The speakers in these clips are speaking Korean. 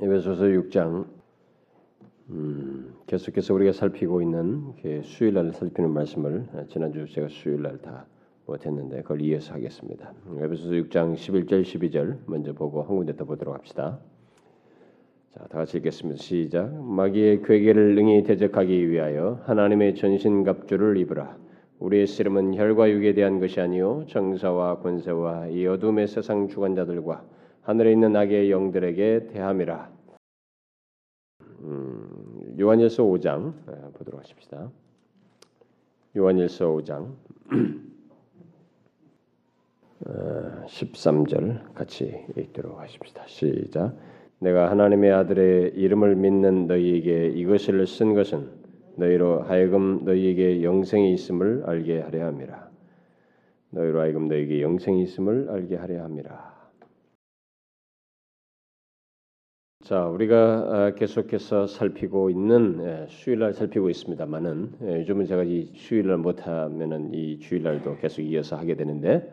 에베소서 6장 음, 계속해서 우리가 살피고 있는 그 수요일 날 살피는 말씀을 지난주 제가 수요일 날 다 못했는데 그걸 이어서 하겠습니다. 에베소서 6장 11절 12절 먼저 보고 한 군데 더 보도록 합시다. 자, 다 같이 읽겠습니다. 시작. 마귀의 괴계를 능히 대적하기 위하여 하나님의 전신 갑주를 입으라. 우리의 씨름은 혈과 육에 대한 것이 아니요 정사와 권세와 이 어둠의 세상 주관자들과 하늘에 있는 악의 영들에게 대함이라. 음, 요한일서 5장 보도록 하십시다. 요한일서 5장 13절 같이 읽도록 하십시다. 시작. 내가 하나님의 아들의 이름을 믿는 너희에게 이것을 쓴 것은 너희로 하여금 너희에게 영생이 있음을 알게 하려 함이라. 너희로 하여금 너희에게 영생이 있음을 알게 하려 함이라. 자, 우리가 아, 계속해서 살피고 있는 예, 수요일날 살피고 있습니다만은 예, 요즘은 제가 이 수요일날 못하면은 이 주일날도 계속 이어서 하게 되는데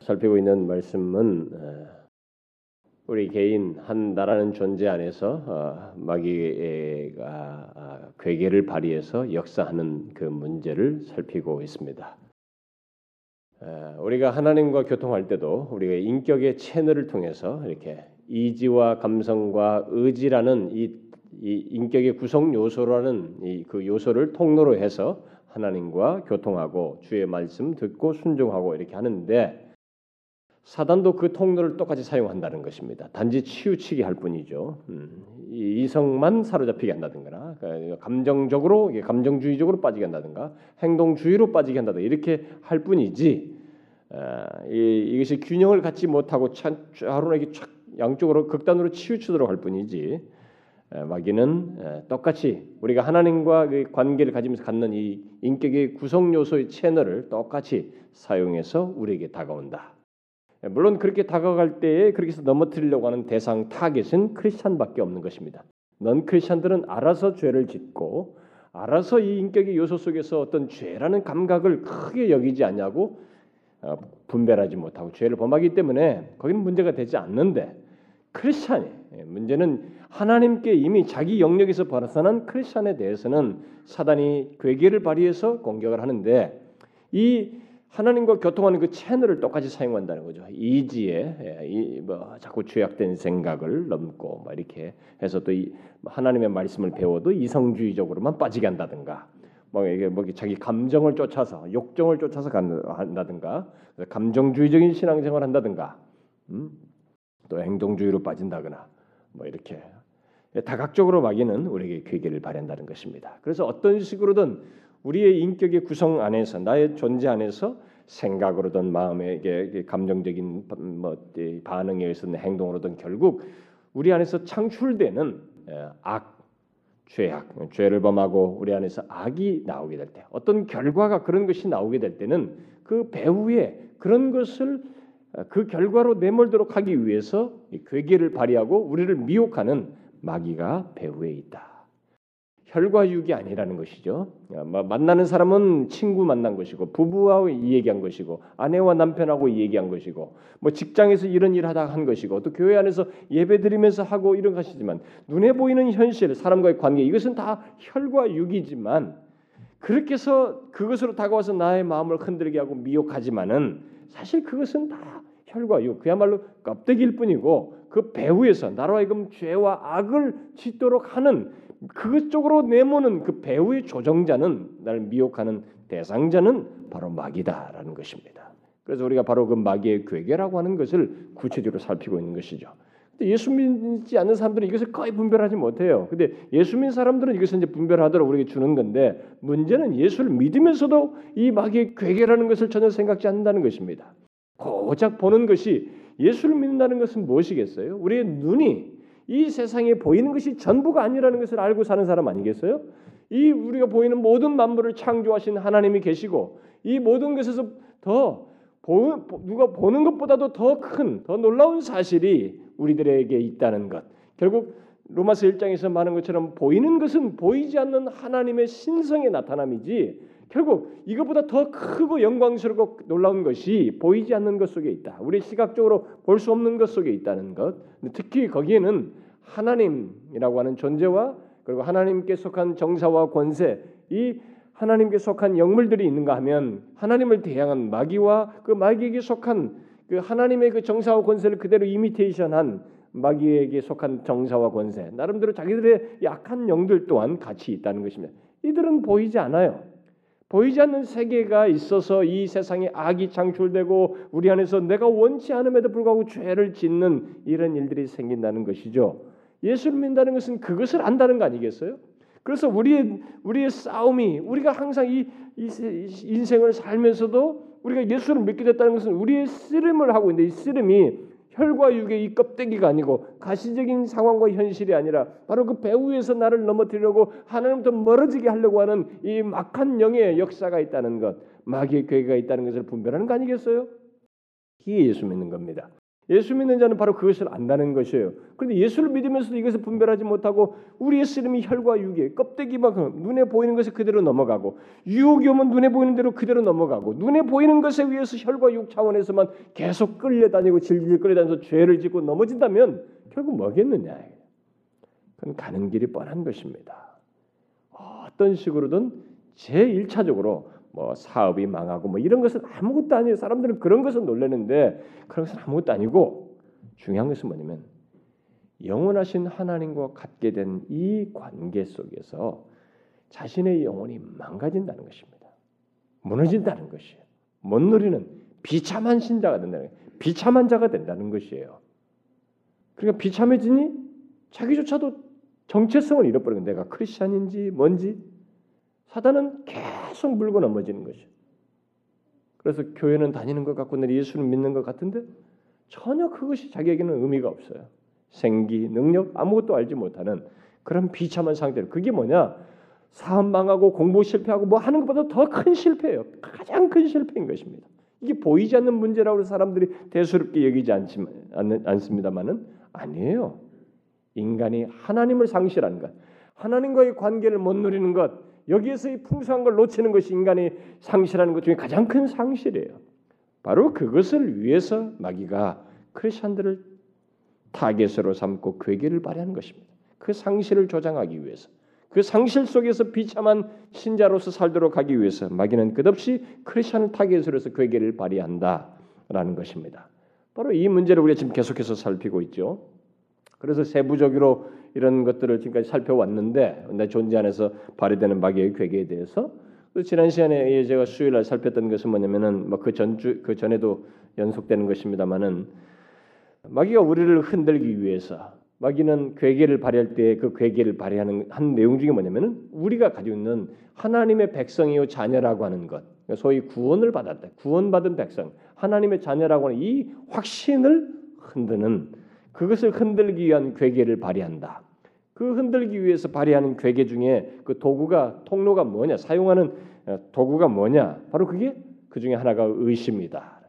살피고 있는 말씀은 예, 우리 개인 한 나라는 존재 안에서 어, 마귀가 아, 괴계를 발휘해서 역사하는 그 문제를 살피고 있습니다. 우리가 하나님과 교통할 때도 우리가 인격의 채널을 통해서 이렇게 이지와 감성과 의지라는 이, 이 인격의 구성 요소라는 이 그 요소를 통로로 해서 하나님과 교통하고 주의 말씀 듣고 순종하고 이렇게 하는데 사단도 그 통로를 똑같이 사용한다는 것입니다. 단지 치우치게 할 뿐이죠. 음, 이성만 사로잡히게 한다든가, 그러니까 감정적으로 감정주의적으로 빠지게 한다든가, 행동주의로 빠지게 한다든가 이렇게 할 뿐이지. 아, 이, 이것이 균형을 갖지 못하고 하루나 이게 촥 양쪽으로 극단으로 치우치도록 할 뿐이지 마귀는 똑같이 우리가 하나님과 그 관계를 가지면서 갖는 이 인격의 구성 요소의 채널을 똑같이 사용해서 우리에게 다가온다. 물론 그렇게 다가갈 때에 그렇게 해서 넘어뜨리려고 하는 대상 타겟은 크리스찬밖에 없는 것입니다. non-Christian들은 알아서 죄를 짓고 알아서 이 인격의 요소 속에서 어떤 죄라는 감각을 크게 여기지 않냐고 어, 분별하지 못하고 죄를 범하기 때문에 거기는 문제가 되지 않는데 크리스찬이 예, 문제는 하나님께 이미 자기 영역에서 벗어난 크리스찬에 대해서는 사단이 괴계를 발휘해서 공격을 하는데 이 하나님과 교통하는 그 채널을 똑같이 사용한다는 거죠. 이지에 예, 이뭐 자꾸 죄악된 생각을 넘고 막 이렇게 해서 또이 하나님의 말씀을 배워도 이성주의적으로만 빠지게 한다든가 뭐 이게 뭐 자기 감정을 쫓아서 욕정을 쫓아서 간다든가 감정주의적인 신앙생활을 한다든가 음? 또 행동주의로 빠진다거나 뭐 이렇게 다각적으로 마귀는 우리에게 괴계를 발현다는 것입니다. 그래서 어떤 식으로든 우리의 인격의 구성 안에서 나의 존재 안에서 생각으로든 마음의 감정적인 뭐 반응에 의해서든 행동으로든 결국 우리 안에서 창출되는 악, 죄악, 죄를 범하고 우리 안에서 악이 나오게 될 때, 어떤 결과가 그런 것이 나오게 될 때는 그 배후에 그런 것을 그 결과로 내몰도록 하기 위해서 괴계를 발휘하고 우리를 미혹하는 마귀가 배후에 있다. 혈과 육이 아니라는 것이죠. 뭐 만나는 사람은 친구 만난 것이고 부부하고 이 얘기한 것이고 아내와 남편하고 이 얘기한 것이고 뭐 직장에서 이런 일 하다 한 것이고 또 교회 안에서 예배 드리면서 하고 이런 것이지만 눈에 보이는 현실 사람과의 관계 이것은 다 혈과 육이지만 그렇게 해서 그것으로 다가와서 나의 마음을 흔들게 하고 미혹하지만은 사실 그것은 다 혈과 육 그야말로 껍데기일 뿐이고 그 배후에서 나로 하여금 죄와 악을 짓도록 하는 그것 쪽으로 내모는 그 배후의 조정자는 나를 미혹하는 대상자는 바로 마귀다라는 것입니다. 그래서 우리가 바로 그 마귀의 괴계라고 하는 것을 구체적으로 살피고 있는 것이죠. 예수 믿지 않는 사람들은 이것을 거의 분별하지 못해요. 근데 예수 믿는 사람들은 이것을 이제 분별하도록 우리에게 주는 건데 문제는 예수를 믿으면서도 이 마귀의 괴계라는 것을 전혀 생각지 않는다는 것입니다. 고작 보는 것이 예수를 믿는다는 것은 무엇이겠어요? 우리의 눈이 이 세상에 보이는 것이 전부가 아니라는 것을 알고 사는 사람 아니겠어요? 이 우리가 보이는 모든 만물을 창조하신 하나님이 계시고 이 모든 것에서 더 보, 누가 보는 것보다도 더 큰, 더 놀라운 사실이 우리들에게 있다는 것. 결국 로마서 1장에서 말한 것처럼 보이는 것은 보이지 않는 하나님의 신성의 나타남이지 결국 이것보다 더 크고 영광스럽고 놀라운 것이 보이지 않는 것 속에 있다. 우리 시각적으로 볼 수 없는 것 속에 있다는 것. 특히 거기에는 하나님이라고 하는 존재와 그리고 하나님께 속한 정사와 권세 이 하나님께 속한 영물들이 있는가 하면 하나님을 대항한 마귀와 그 마귀에게 속한 그 하나님의 그 정사와 권세를 그대로 이미테이션한 마귀에게 속한 정사와 권세 나름대로 자기들의 약한 영들 또한 같이 있다는 것입니다. 이들은 보이지 않아요. 보이지 않는 세계가 있어서 이 세상에 악이 창출되고 우리 안에서 내가 원치 않음에도 불구하고 죄를 짓는 이런 일들이 생긴다는 것이죠. 예수를 믿는다는 것은 그것을 안다는 거 아니겠어요? 그래서 우리의 우리의 싸움이 우리가 항상 이, 이 인생을 살면서도 우리가 예수를 믿게 됐다는 것은 우리의 씨름을 하고 있는데 이 씨름이 혈과 육의 이 껍데기가 아니고 가시적인 상황과 현실이 아니라 바로 그 배후에서 나를 넘어뜨리려고 하나님부터 멀어지게 하려고 하는 이 막한 영의 역사가 있다는 것, 마귀의 괴가 있다는 것을 분별하는 거 아니겠어요? 이게 예수 믿는 겁니다. 예수 믿는 자는 바로 그것을 안다는 것이에요. 그런데 예수를 믿으면서도 이것을 분별하지 못하고 우리의 쓰름이 혈과 육의 껍데기만큼 눈에 보이는 것에 그대로 넘어가고 유혹이 오면 눈에 보이는 대로 그대로 넘어가고 눈에 보이는 것에 의해서 혈과 육 차원에서만 계속 끌려다니고 질질 끌려다니면서 죄를 짓고 넘어진다면 결국 뭐겠느냐? 그건 가는 길이 뻔한 것입니다. 어떤 식으로든 제1차적으로 뭐 사업이 망하고 뭐 이런 것은 아무것도 아니에요. 사람들은 그런 것은 놀라는데 그런 것은 아무것도 아니고 중요한 것은 뭐냐면 영원하신 하나님과 갖게 된 이 관계 속에서 자신의 영혼이 망가진다는 것입니다. 무너진다는 것이에요. 못 누리는 비참한 신자가 된다는 거예요. 비참한 자가 된다는 것이에요. 그러니까 비참해지니 자기조차도 정체성을 잃어버리는 내가 크리스천인지 뭔지 사단은 계속 물고 넘어지는 것이죠. 그래서 교회는 다니는 것 같고 내 예수를 믿는 것 같은데 전혀 그것이 자기에게는 의미가 없어요. 생기, 능력 아무것도 알지 못하는 그런 비참한 상태로 그게 뭐냐? 사업 망하고 공부 실패하고 뭐 하는 것보다 더 큰 실패예요. 가장 큰 실패인 것입니다. 이게 보이지 않는 문제라고 사람들이 대수롭게 여기지 않지만 않습니다만은 아니에요. 인간이 하나님을 상실하는 것, 하나님과의 관계를 못 누리는 것, 여기에서 이 풍성한 걸 놓치는 것이 인간이 상실하는 것 중에 가장 큰 상실이에요. 바로 그것을 위해서 마귀가 크리스천들을 타겟으로 삼고 궤계를 발휘하는 것입니다. 그 상실을 조장하기 위해서 그 상실 속에서 비참한 신자로서 살도록 하기 위해서 마귀는 끝없이 크리스천을 타겟으로 해서 궤계를 발휘한다라는 것입니다. 바로 이 문제를 우리가 지금 계속해서 살피고 있죠. 그래서 세부적으로 이런 것들을 지금까지 살펴왔는데 내 존재 안에서 발휘되는 마귀의 괴계에 대해서 지난 시간에 제가 수요일 날 살폈던 것은 뭐냐면은 뭐그 전주 그 전에도 연속되는 것입니다만은 마귀가 우리를 흔들기 위해서 마귀는 괴계를 발휘할 때 그 괴계를 발휘하는 한 내용 중에 뭐냐면은 우리가 가지고 있는 하나님의 백성이요 자녀라고 하는 것, 그러니까 소위 구원을 받았다, 구원받은 백성, 하나님의 자녀라고 하는 이 확신을 흔드는 그것을 흔들기 위한 괴계를 발휘한다. 그 흔들기 위해서 발휘하는 괴계 중에 그 도구가 통로가 뭐냐? 사용하는 어, 도구가 뭐냐? 바로 그게 그 중에 하나가 의심이다.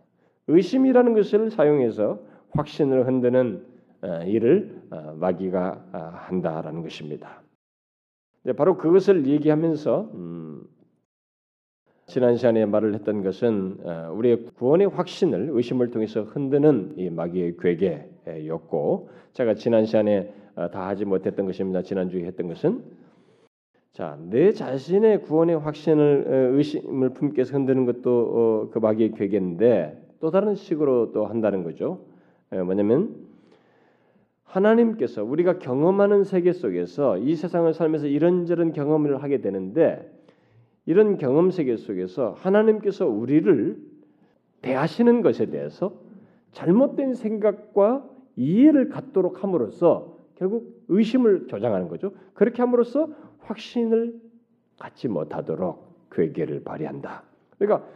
의심이라는 것을 사용해서 확신을 흔드는 어, 일을 어, 마귀가 한다라는 것입니다. 바로 그것을 얘기하면서 음, 지난 시간에 말을 했던 것은 우리의 구원의 확신을 의심을 통해서 흔드는 이 마귀의 괴계였고 제가 지난 시간에 어, 다 하지 못했던 것입니다. 지난주에 했던 것은 자, 내 자신의 구원의 확신을 어, 의심을 품게 흔드는 것도 어, 그 마귀의 괴계인데 또 다른 식으로 또 한다는 거죠. 뭐냐면 하나님께서 우리가 경험하는 세계 속에서 이 세상을 살면서 이런저런 경험을 하게 되는데 이런 경험 세계 속에서 하나님께서 우리를 대하시는 것에 대해서 잘못된 생각과 이해를 갖도록 함으로써 결국 의심을 조장하는 거죠. 그렇게 함으로써 확신을 갖지 못하도록 괴계를 발휘한다. 그러니까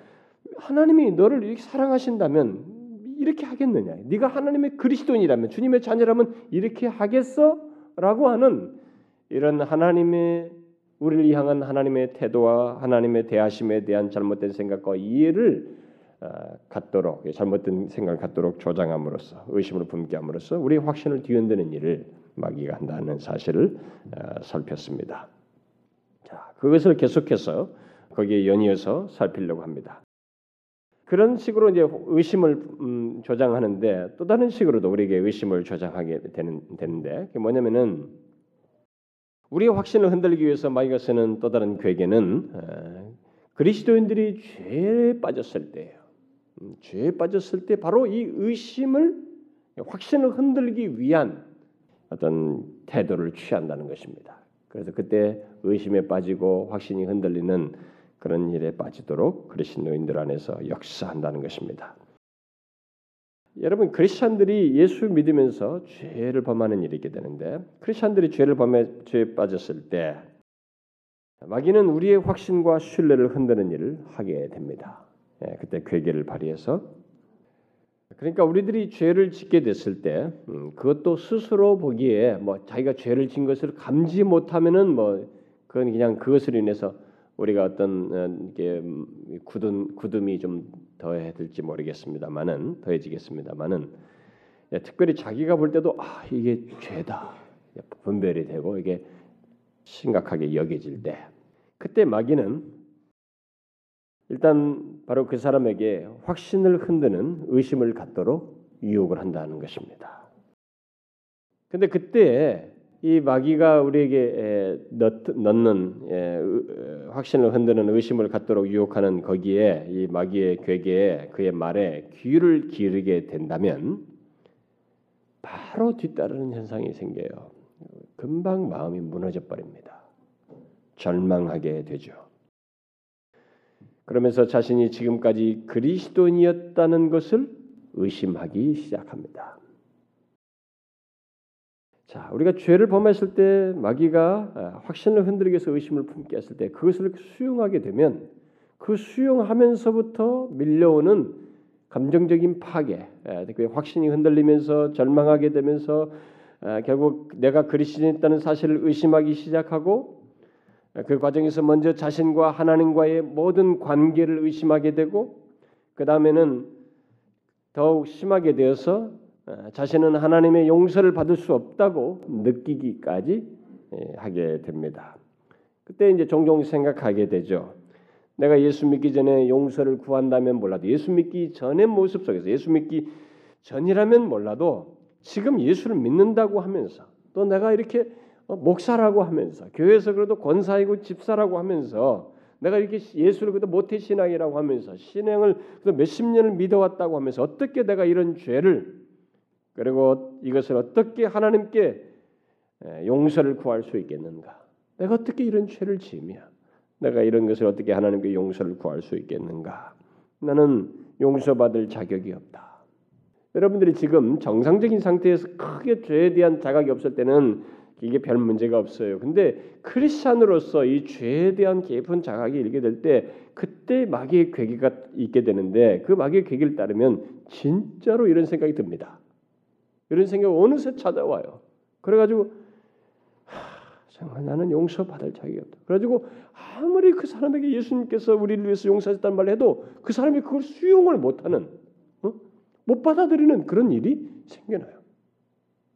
하나님이 너를 이렇게 사랑하신다면 이렇게 하겠느냐? 네가 하나님의 그리스도인이라면 주님의 자녀라면 이렇게 하겠어?라고 하는 이런 하나님의 우리를 향한 하나님의 태도와 하나님의 대하심에 대한 잘못된 생각과 이해를 어, 갖도록 잘못된 생각을 갖도록 조장함으로써 의심을 품게 함으로써 우리의 확신을 뒤흔드는 일을 마귀가 한다는 사실을 어, 살폈습니다. 자, 그것을 계속해서 거기에 연이어서 살피려고 합니다. 그런 식으로 이제 의심을 음, 조장하는데 또 다른 식으로도 우리에게 의심을 조장하게 되는 되는데 그게 뭐냐면은 우리의 확신을 흔들기 위해서 마귀가 쓰는 또 다른 괴계는 어, 그리스도인들이 죄에 빠졌을 때예요. 음, 죄에 빠졌을 때 바로 이 의심을 확신을 흔들기 위한 어떤 태도를 취한다는 것입니다. 그래서 그때 의심에 빠지고 확신이 흔들리는 그런 일에 빠지도록 그리스도인들 안에서 역사한다는 것입니다. 여러분 크리스천들이 예수 믿으면서 죄를 범하는 일이 있게 되는데 크리스천들이 죄를 범해 죄에 빠졌을 때 마귀는 우리의 확신과 신뢰를 흔드는 일을 하게 됩니다. 예, 그때 괴계를 발휘해서 그러니까 우리들이 죄를 짓게 됐을 때 음, 그것도 스스로 보기에 뭐 자기가 죄를 진 것을 감지 못하면은 뭐 그건 그냥 그것으로 인해서 우리가 어떤 어, 이게 굳은 굳음이 좀 더해질지 모르겠습니다만은 더해지겠습니다만은 예, 특별히 자기가 볼 때도 아 이게 죄다 분별이 되고 이게 심각하게 여겨질 때 그때 마귀는 일단 바로 그 사람에게 확신을 흔드는 의심을 갖도록 유혹을 한다는 것입니다. 근데 그때 이 마귀가 우리에게 넣는 확신을 흔드는 의심을 갖도록 유혹하는 거기에 이 마귀의 괴계에 그의 말에 귀를 기르게 된다면 바로 뒤따르는 현상이 생겨요. 금방 마음이 무너져 버립니다. 절망하게 되죠. 그러면서 자신이 지금까지 그리스도인이었다는 것을 의심하기 시작합니다. 자, 우리가 죄를 범했을 때 마귀가 아, 확신을 흔들기 위해서 의심을 품게 했을 때 그것을 수용하게 되면 그 수용하면서부터 밀려오는 감정적인 파괴, 그 확신이 흔들리면서 절망하게 되면서 아, 결국 내가 그리스도인이었다는 사실을 의심하기 시작하고 그 과정에서 먼저 자신과 하나님과의 모든 관계를 의심하게 되고 그 다음에는 더욱 심하게 되어서 어, 자신은 하나님의 용서를 받을 수 없다고 느끼기까지 예, 하게 됩니다. 그때 이제 종종 생각하게 되죠. 내가 예수 믿기 전에 용서를 구한다면 몰라도 예수 믿기 전의 모습 속에서 예수 믿기 전이라면 몰라도 지금 예수를 믿는다고 하면서 또 내가 이렇게 어, 목사라고 하면서 교회에서 그래도 권사이고 집사라고 하면서 내가 이렇게 예수를 그래도 모태 신앙이라고 하면서 신앙을 몇십 년을 믿어왔다고 하면서 어떻게 내가 이런 죄를 그리고 이것을 어떻게 하나님께 용서를 구할 수 있겠는가? 내가 어떻게 이런 죄를 지으며 내가 이런 것을 어떻게 하나님께 용서를 구할 수 있겠는가? 나는 용서받을 자격이 없다. 여러분들이 지금 정상적인 상태에서 크게 죄에 대한 자각이 없을 때는 이게 별 문제가 없어요. 근데 크리스찬으로서 이 죄에 대한 깊은 자각이 일게 될 때 그때 마귀의 괴기가 있게 되는데 그 마귀의 괴기를 따르면 진짜로 이런 생각이 듭니다. 이런 생각 어느새 찾아와요. 그래가지고 정말 나는 용서받을 자격이 없다. 그래가지고 아무리 그 사람에게 예수님께서 우리를 위해서 용서하셨다는 말을 해도 그 사람이 그걸 수용을 못하는 어? 못 받아들이는 그런 일이 생겨나요.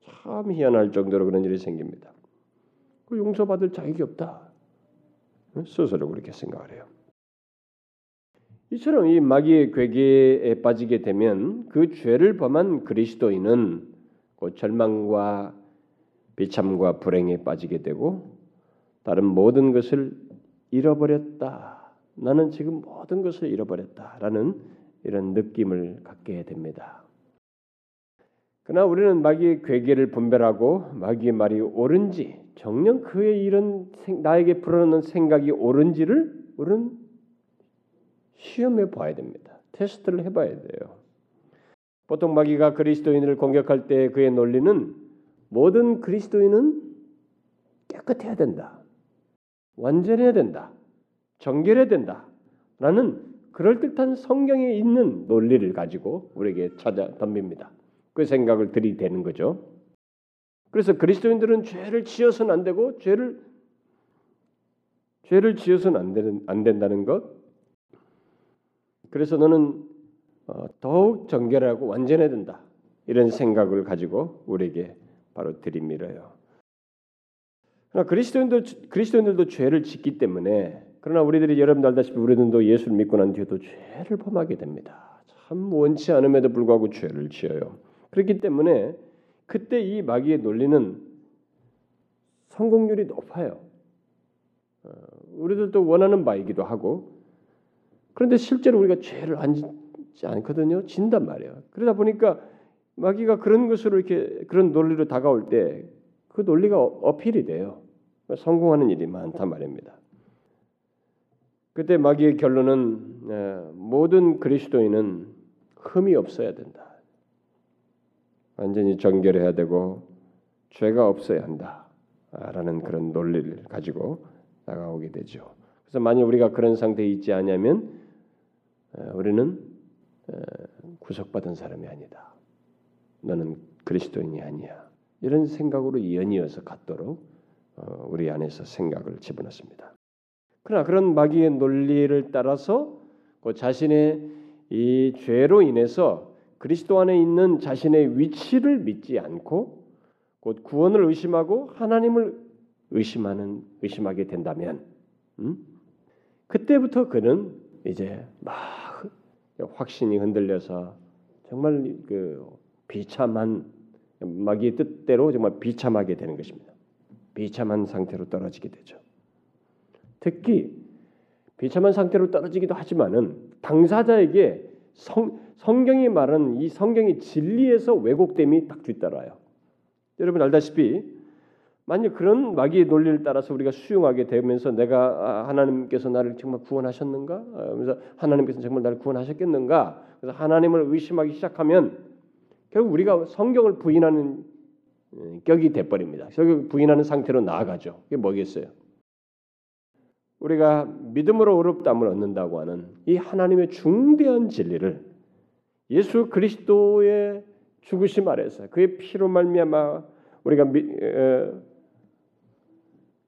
참 희한할 정도로 그런 일이 생깁니다. 그 용서받을 자격이 없다. 스스로 그렇게 생각을 해요. 이처럼 이 마귀의 괴계에 빠지게 되면 그 죄를 범한 그리스도인은 그 절망과 비참과 불행에 빠지게 되고 다른 모든 것을 잃어버렸다. 나는 지금 모든 것을 잃어버렸다라는 이런 느낌을 갖게 됩니다. 그러나 우리는 마귀의 괴계를 분별하고 마귀의 말이 옳은지 정녕 그의 이런 나에게 불어넣는 생각이 옳은지를 우리는 시험해 봐야 됩니다. 테스트를 해봐야 돼요. 보통 마귀가 그리스도인을 공격할 때 그의 논리는 모든 그리스도인은 깨끗해야 된다. 완전해야 된다. 정결해야 된다. 라는 그럴듯한 성경에 있는 논리를 가지고 우리에게 찾아 덤빕니다. 그 생각을 들이대는 거죠. 그래서 그리스도인들은 죄를 지어서는 안 되고 죄를 죄를 지어서는 안, 되는, 안 된다는 것. 그래서 너는 어, 더욱 정결하고 완전해야 된다. 이런 생각을 가지고 우리에게 바로 들이밀어요. 그러나 그리스도인도 그리스도인들도 죄를 짓기 때문에 그러나 우리들이 여러분도 알다시피 우리들도 예수를 믿고 난 뒤에도 죄를 범하게 됩니다. 참 원치 않음에도 불구하고 죄를 지어요. 그렇기 때문에 그때 이 마귀의 논리는 성공률이 높아요. 어, 우리들도 원하는 바이기도 하고 그런데 실제로 우리가 죄를 안 짓지 않거든요. 진단 말이에요. 그러다 보니까 마귀가 그런 것으로 이렇게 그런 논리로 다가올 때 그 논리가 어필이 돼요. 성공하는 일이 많단 말입니다. 그때 마귀의 결론은 모든 그리스도인은 흠이 없어야 된다. 완전히 정결해야 되고 죄가 없어야 한다라는 그런 논리를 가지고 다가오게 되죠. 그래서 만약 우리가 그런 상태에 있지 않냐면 우리는 구속받은 사람이 아니다. 너는 그리스도인이 아니야. 이런 생각으로 연이어서 갖도록 어, 우리 안에서 생각을 집어넣습니다. 그러나 그런 마귀의 논리를 따라서 그 자신의 이 죄로 인해서 그리스도 안에 있는 자신의 위치를 믿지 않고 곧 구원을 의심하고 하나님을 의심하는 의심하게 된다면 음? 그때부터 그는 이제 막 확신이 흔들려서 정말 그 비참한 마귀의 뜻대로 정말 비참하게 되는 것입니다. 비참한 상태로 떨어지게 되죠. 특히 비참한 상태로 떨어지기도 하지만은 당사자에게 성, 성경이 말하는 이 성경의 진리에서 왜곡됨이 딱 뒤따라요. 여러분 알다시피 만약 그런 마귀의 논리를 따라서 우리가 수용하게 되면서 내가 아, 하나님께서 나를 정말 구원하셨는가? 그래서 하나님께서 정말 나를 구원하셨겠는가? 그래서 하나님을 의심하기 시작하면 결국 우리가 성경을 부인하는 음, 격이 돼버립니다. 성경 부인하는 상태로 나아가죠. 이게 뭐겠어요? 우리가 믿음으로 의롭다함을 얻는다고 하는 이 하나님의 중대한 진리를 예수 그리스도의 죽으심 아래서 그의 피로 말미암아 우리가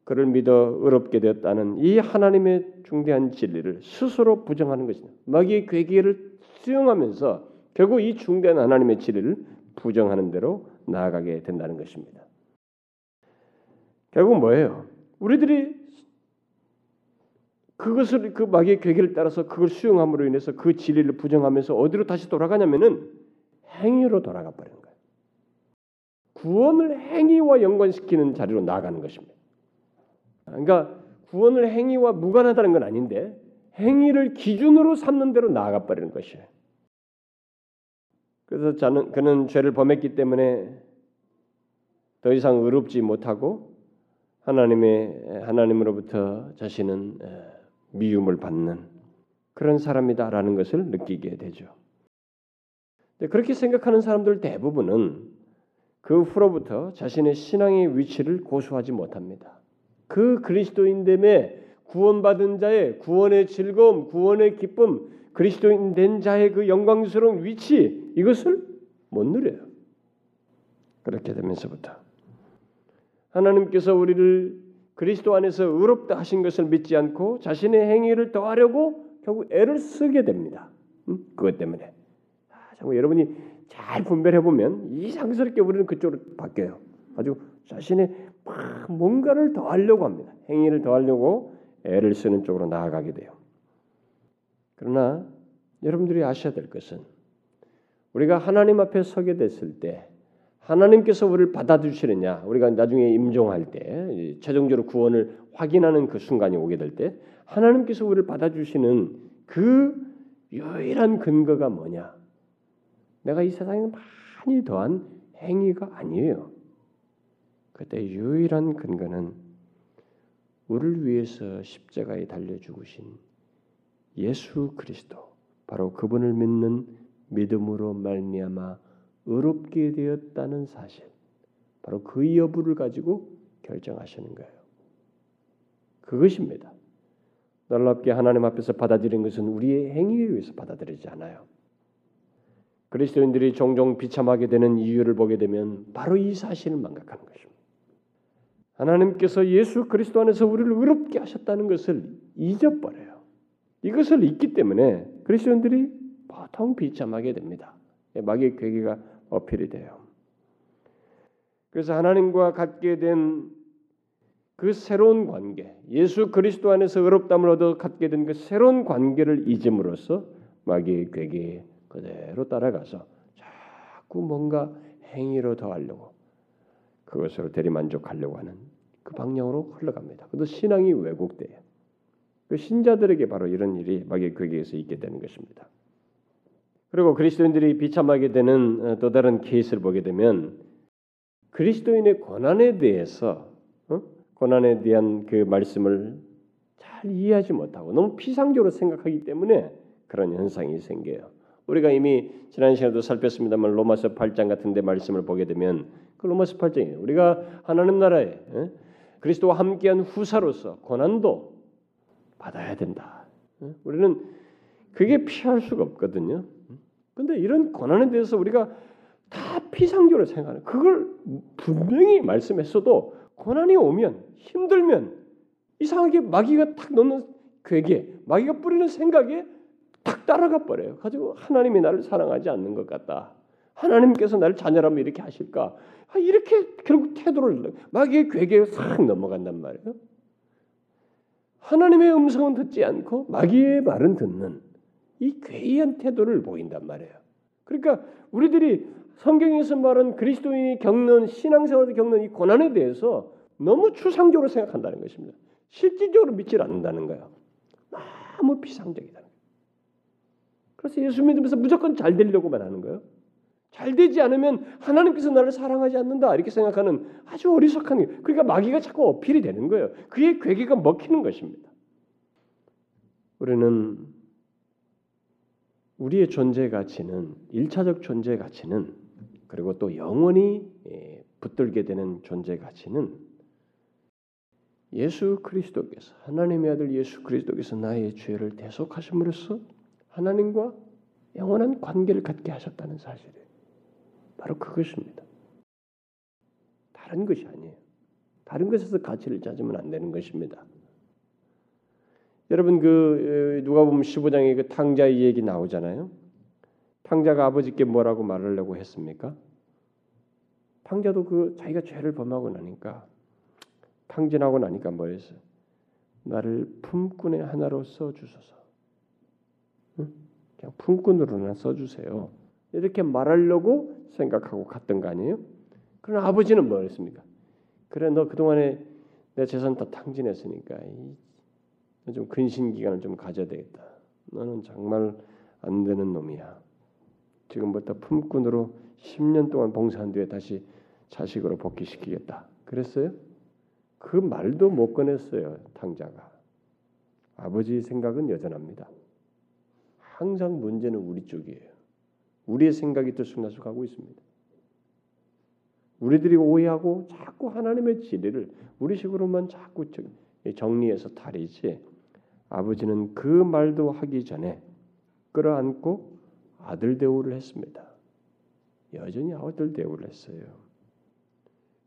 그를 믿어 의롭게 되었다는 이 하나님의 중대한 진리를 스스로 부정하는 것입니다. 마귀의 괴기를 수용하면서 결국 이 중대한 하나님의 진리를 부정하는 대로 나아가게 된다는 것입니다. 결국 뭐예요? 우리들이 그것을 그 마귀의 괴계를 따라서 그걸 수용함으로 인해서 그 진리를 부정하면서 어디로 다시 돌아가냐면은 행위로 돌아가 버리는 거예요. 구원을 행위와 연관시키는 자리로 나아가는 것입니다. 그러니까 구원을 행위와 무관하다는 건 아닌데 행위를 기준으로 삼는 대로 나아가 버리는 것이에요. 그래서 저는 그는 죄를 범했기 때문에 더 이상 의롭지 못하고 하나님의 하나님으로부터 자신은 미움을 받는 그런 사람이다라는 것을 느끼게 되죠. 그렇게 생각하는 사람들 대부분은 그 후로부터 자신의 신앙의 위치를 고수하지 못합니다. 그 그리스도인됨에 구원받은 자의 구원의 즐거움, 구원의 기쁨, 그리스도인 된 자의 그 영광스러운 위치 이것을 못 누려요. 그렇게 되면서부터 하나님께서 우리를 그리스도 안에서 의롭다 하신 것을 믿지 않고 자신의 행위를 더하려고 결국 애를 쓰게 됩니다. 음? 그것 때문에. 아, 여러분이 잘 분별해 보면 이상스럽게 우리는 그쪽으로 바뀌어요. 아주 자신의 뭔가를 더하려고 합니다. 행위를 더하려고 애를 쓰는 쪽으로 나아가게 돼요. 그러나 여러분들이 아셔야 될 것은 우리가 하나님 앞에 서게 됐을 때 하나님께서 우리를 받아주시느냐 우리가 나중에 임종할 때 최종적으로 구원을 확인하는 그 순간이 오게 될 때 하나님께서 우리를 받아주시는 그 유일한 근거가 뭐냐? 내가 이 세상에 많이 더한 행위가 아니에요. 그때 유일한 근거는 우리를 위해서 십자가에 달려 죽으신 예수 그리스도 바로 그분을 믿는 믿음으로 말미암아 의롭게 되었다는 사실 바로 그 여부를 가지고 결정하시는 거예요. 그것입니다. 놀랍게 하나님 앞에서 받아들인 것은 우리의 행위에 의해서 받아들이지 않아요. 그리스도인들이 종종 비참하게 되는 이유를 보게 되면 바로 이 사실을 망각하는 것입니다. 하나님께서 예수 그리스도 안에서 우리를 의롭게 하셨다는 것을 잊어버려요. 이것을 잊기 때문에 그리스도인들이 보통 비참하게 됩니다. 마귀의 괴계가 어필이 돼요. 그래서 하나님과 갖게 된 그 새로운 관계, 예수 그리스도 안에서 의롭담을 얻어 갖게 된 그 새로운 관계를 잊음으로써 마귀의 괴계에 그대로 따라가서 자꾸 뭔가 행위로 더하려고 그것으로 대리만족하려고 하는 그 방향으로 흘러갑니다. 그것도 신앙이 왜곡돼요. 그 신자들에게 바로 이런 일이 마귀의 괴계에서 있게 되는 것입니다. 그리고 그리스도인들이 비참하게 되는 어, 또 다른 케이스를 보게 되면 그리스도인의 고난에 대해서 어? 고난에 대한 그 말씀을 잘 이해하지 못하고 너무 피상적으로 생각하기 때문에 그런 현상이 생겨요. 우리가 이미 지난 시간에도 살폈습니다만 로마서 8장 같은 데 말씀을 보게 되면 그 로마서 8장이에요. 우리가 하나님 나라에 어? 그리스도와 함께한 후사로서 고난도 받아야 된다. 우리는 그게 피할 수가 없거든요. 근데 이런 고난에 대해서 우리가 다 피상적으로 생각하는 그걸 분명히 말씀했어도 고난이 오면 힘들면 이상하게 마귀가 탁 넣는 괴계, 마귀가 뿌리는 생각에 탁 따라가 버려요. 가지고 하나님이 나를 사랑하지 않는 것 같다. 하나님께서 나를 자녀라면 이렇게 하실까? 아, 이렇게 결국 태도를 마귀의 괴계에 싹 넘어간단 말이에요. 하나님의 음성은 듣지 않고 마귀의 말은 듣는 이 괴이한 태도를 보인단 말이에요. 그러니까 우리들이 성경에서 말한 그리스도인이 겪는 신앙생활에서 겪는 이 고난에 대해서 너무 추상적으로 생각한다는 것입니다. 실질적으로 믿지 않는다는 거예요. 너무 비상적이다. 그래서 예수 믿으면서 무조건 잘 되려고만 하는 거예요. 잘 되지 않으면 하나님께서 나를 사랑하지 않는다 이렇게 생각하는 아주 어리석한 게 그러니까 마귀가 자꾸 어필이 되는 거예요. 그의 괴기가 먹히는 것입니다. 우리는 우리의 존재 가치는 일차적 존재 가치는 그리고 또 영원히 예, 붙들게 되는 존재 가치는 예수 그리스도께서 하나님의 아들 예수 그리스도께서 나의 죄를 대속하심으로써 하나님과 영원한 관계를 갖게 하셨다는 사실이에요. 바로 그것입니다. 다른 것이 아니에요. 다른 것에서 가치를 찾으면 안 되는 것입니다. 여러분 그 누가 보면 15장에 그 탕자의 얘기 나오잖아요. 탕자가 아버지께 뭐라고 말하려고 했습니까? 탕자도 그 자기가 죄를 범하고 나니까 탕진하고 나니까 뭐랬어요? 나를 품꾼의 하나로 써 주소서. 응? 그냥 품꾼으로나 써 주세요. 이렇게 말하려고 생각하고 갔던 거 아니에요? 그러나 아버지는 뭐랬습니까? 그래 너 그동안에 내 재산 다 탕진했으니까 좀 근신 기간을 좀 가져야 되겠다. 너는 정말 안 되는 놈이야. 지금부터 품꾼으로 10년 동안 봉사한 뒤에 다시 자식으로 복귀시키겠다. 그랬어요? 그 말도 못 꺼냈어요. 탕자가. 아버지 생각은 여전합니다. 항상 문제는 우리 쪽이에요. 우리의 생각이 들쑥날쑥 하고 있습니다. 우리들이 오해하고 자꾸 하나님의 진리를 우리식으로만 자꾸 정리해서 다리지 아버지는 그 말도 하기 전에 끌어안고 아들 대우를 했습니다. 여전히 아들 대우를 했어요.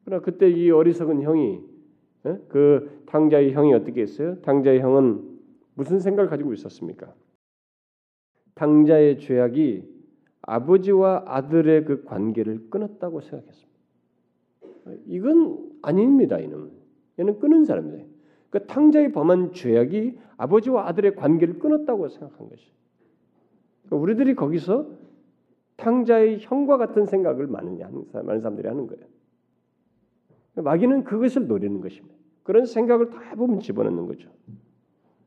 그러나 그때 이 어리석은 형이 예? 그 탕자의 형이 어떻게 했어요? 탕자의 형은 무슨 생각을 가지고 있었습니까? 탕자의 죄악이 아버지와 아들의 그 관계를 끊었다고 생각했습니다. 이건 아닙니다. 이는 얘는 끊은 사람이에요. 그 탕자의 범한 죄악이 아버지와 아들의 관계를 끊었다고 생각한 것이. 그러니까 우리들이 거기서 탕자의 형과 같은 생각을 많은 사람들이 하는 거예요. 마귀는 그것을 노리는 것입니다. 그런 생각을 다 보면 집어넣는 거죠.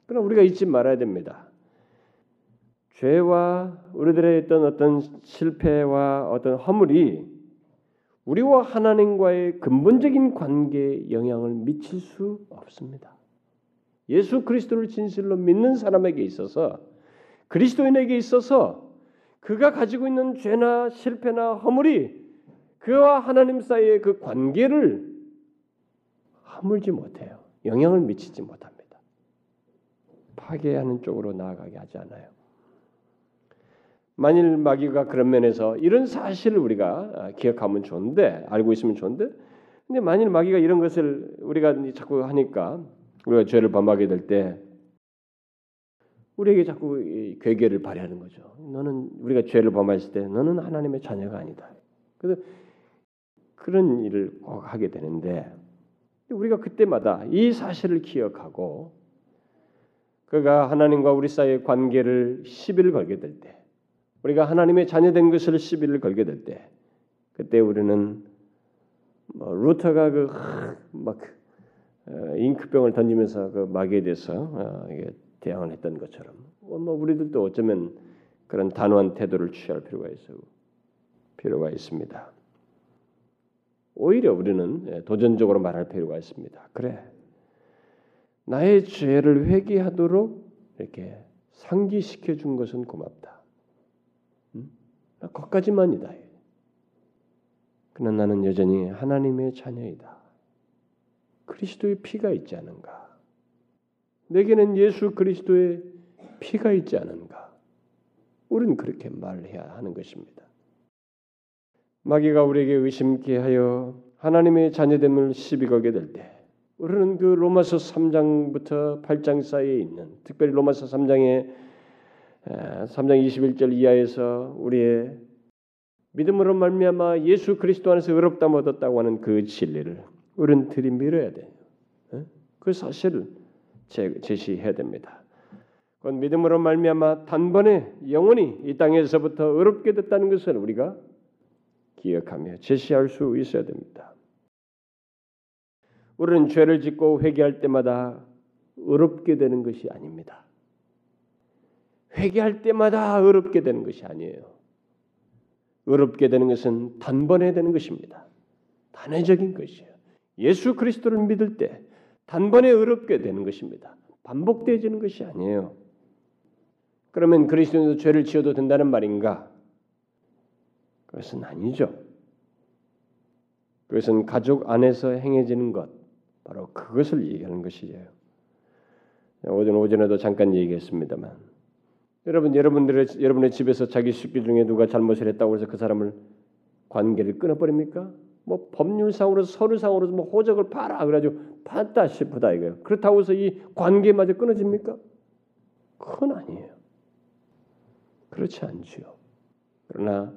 그러나 우리가 잊지 말아야 됩니다. 죄와 우리들의 어떤 어떤 실패와 어떤 허물이 우리와 하나님과의 근본적인 관계에 영향을 미칠 수 없습니다. 예수 그리스도를 진실로 믿는 사람에게 있어서 그리스도인에게 있어서 그가 가지고 있는 죄나 실패나 허물이 그와 하나님 사이의 그 관계를 허물지 못해요. 영향을 미치지 못합니다. 파괴하는 쪽으로 나아가게 하지 않아요. 만일 마귀가 그런 면에서 이런 사실을 우리가 아, 기억하면 좋은데 알고 있으면 좋은데 근데 만일 마귀가 이런 것을 우리가 자꾸 하니까 우리가 죄를 범하게 될 때 우리에게 자꾸 괴계를 발휘하는 거죠. 너는 우리가 죄를 범했을 때 너는 하나님의 자녀가 아니다. 그래서 그런 일을 꼭 하게 되는데 우리가 그때마다 이 사실을 기억하고 그가 하나님과 우리 사이의 관계를 시비를 걸게 될 때, 우리가 하나님의 자녀된 것을 시비를 걸게 될 때, 그때 우리는 뭐 루터가 그막 어, 잉크병을 던지면서 그 마귀에 대해서 어, 대항을 했던 것처럼, 뭐 우리들도 어쩌면 그런 단호한 태도를 취할 필요가 있어 필요가 있습니다. 오히려 우리는 예, 도전적으로 말할 필요가 있습니다. 그래, 나의 죄를 회개하도록 이렇게 상기시켜 준 것은 고맙다. 음? 거까지만이다. 그러나 나는 여전히 하나님의 자녀이다. 그리스도의 피가 있지 않은가? 내게는 예수 그리스도의 피가 있지 않은가? 우리는 그렇게 말해야 하는 것입니다. 마귀가 우리에게 의심케 하여 하나님의 자녀됨을 시비 걸게 될 때, 우리는 그 로마서 3장부터 8장 사이에 있는 특별히 로마서 3장의 3장 21절 이하에서 우리의 믿음으로 말미암아 예수 그리스도 안에서 의롭다함 얻었다고 하는 그 진리를 우리는 들이밀어야 돼요. 그 사실을 제시해야 됩니다. 그건 믿음으로 말미암아 단번에 영원히 이 땅에서부터 의롭게 됐다는 것을 우리가 기억하며 제시할 수 있어야 됩니다. 우리는 죄를 짓고 회개할 때마다 어렵게 되는 것이 아닙니다. 회개할 때마다 어렵게 되는 것이 아니에요. 어렵게 되는 것은 단번에 되는 것입니다. 단회적인 것이에요. 예수 그리스도를 믿을 때 단번에 어렵게 되는 것입니다. 반복되어지는 것이 아니에요. 그러면 그리스도인도 죄를 지어도 된다는 말인가? 그것은 아니죠. 그것은 가족 안에서 행해지는 것, 바로 그것을 얘기하는 것이에요. 오전 오전에도 잠깐 얘기했습니다만 여러분 여러분들의 여러분의 집에서 자기 식구 중에 누가 잘못을 했다고 해서 그 사람을 관계를 끊어버립니까? 뭐 법률상으로 서류상으로 뭐 호적을 팔아 그래가지고 판다 싶다 이거예요. 그렇다고 해서 이 관계마저 끊어집니까? 그건 아니에요. 그렇지 않지요. 그러나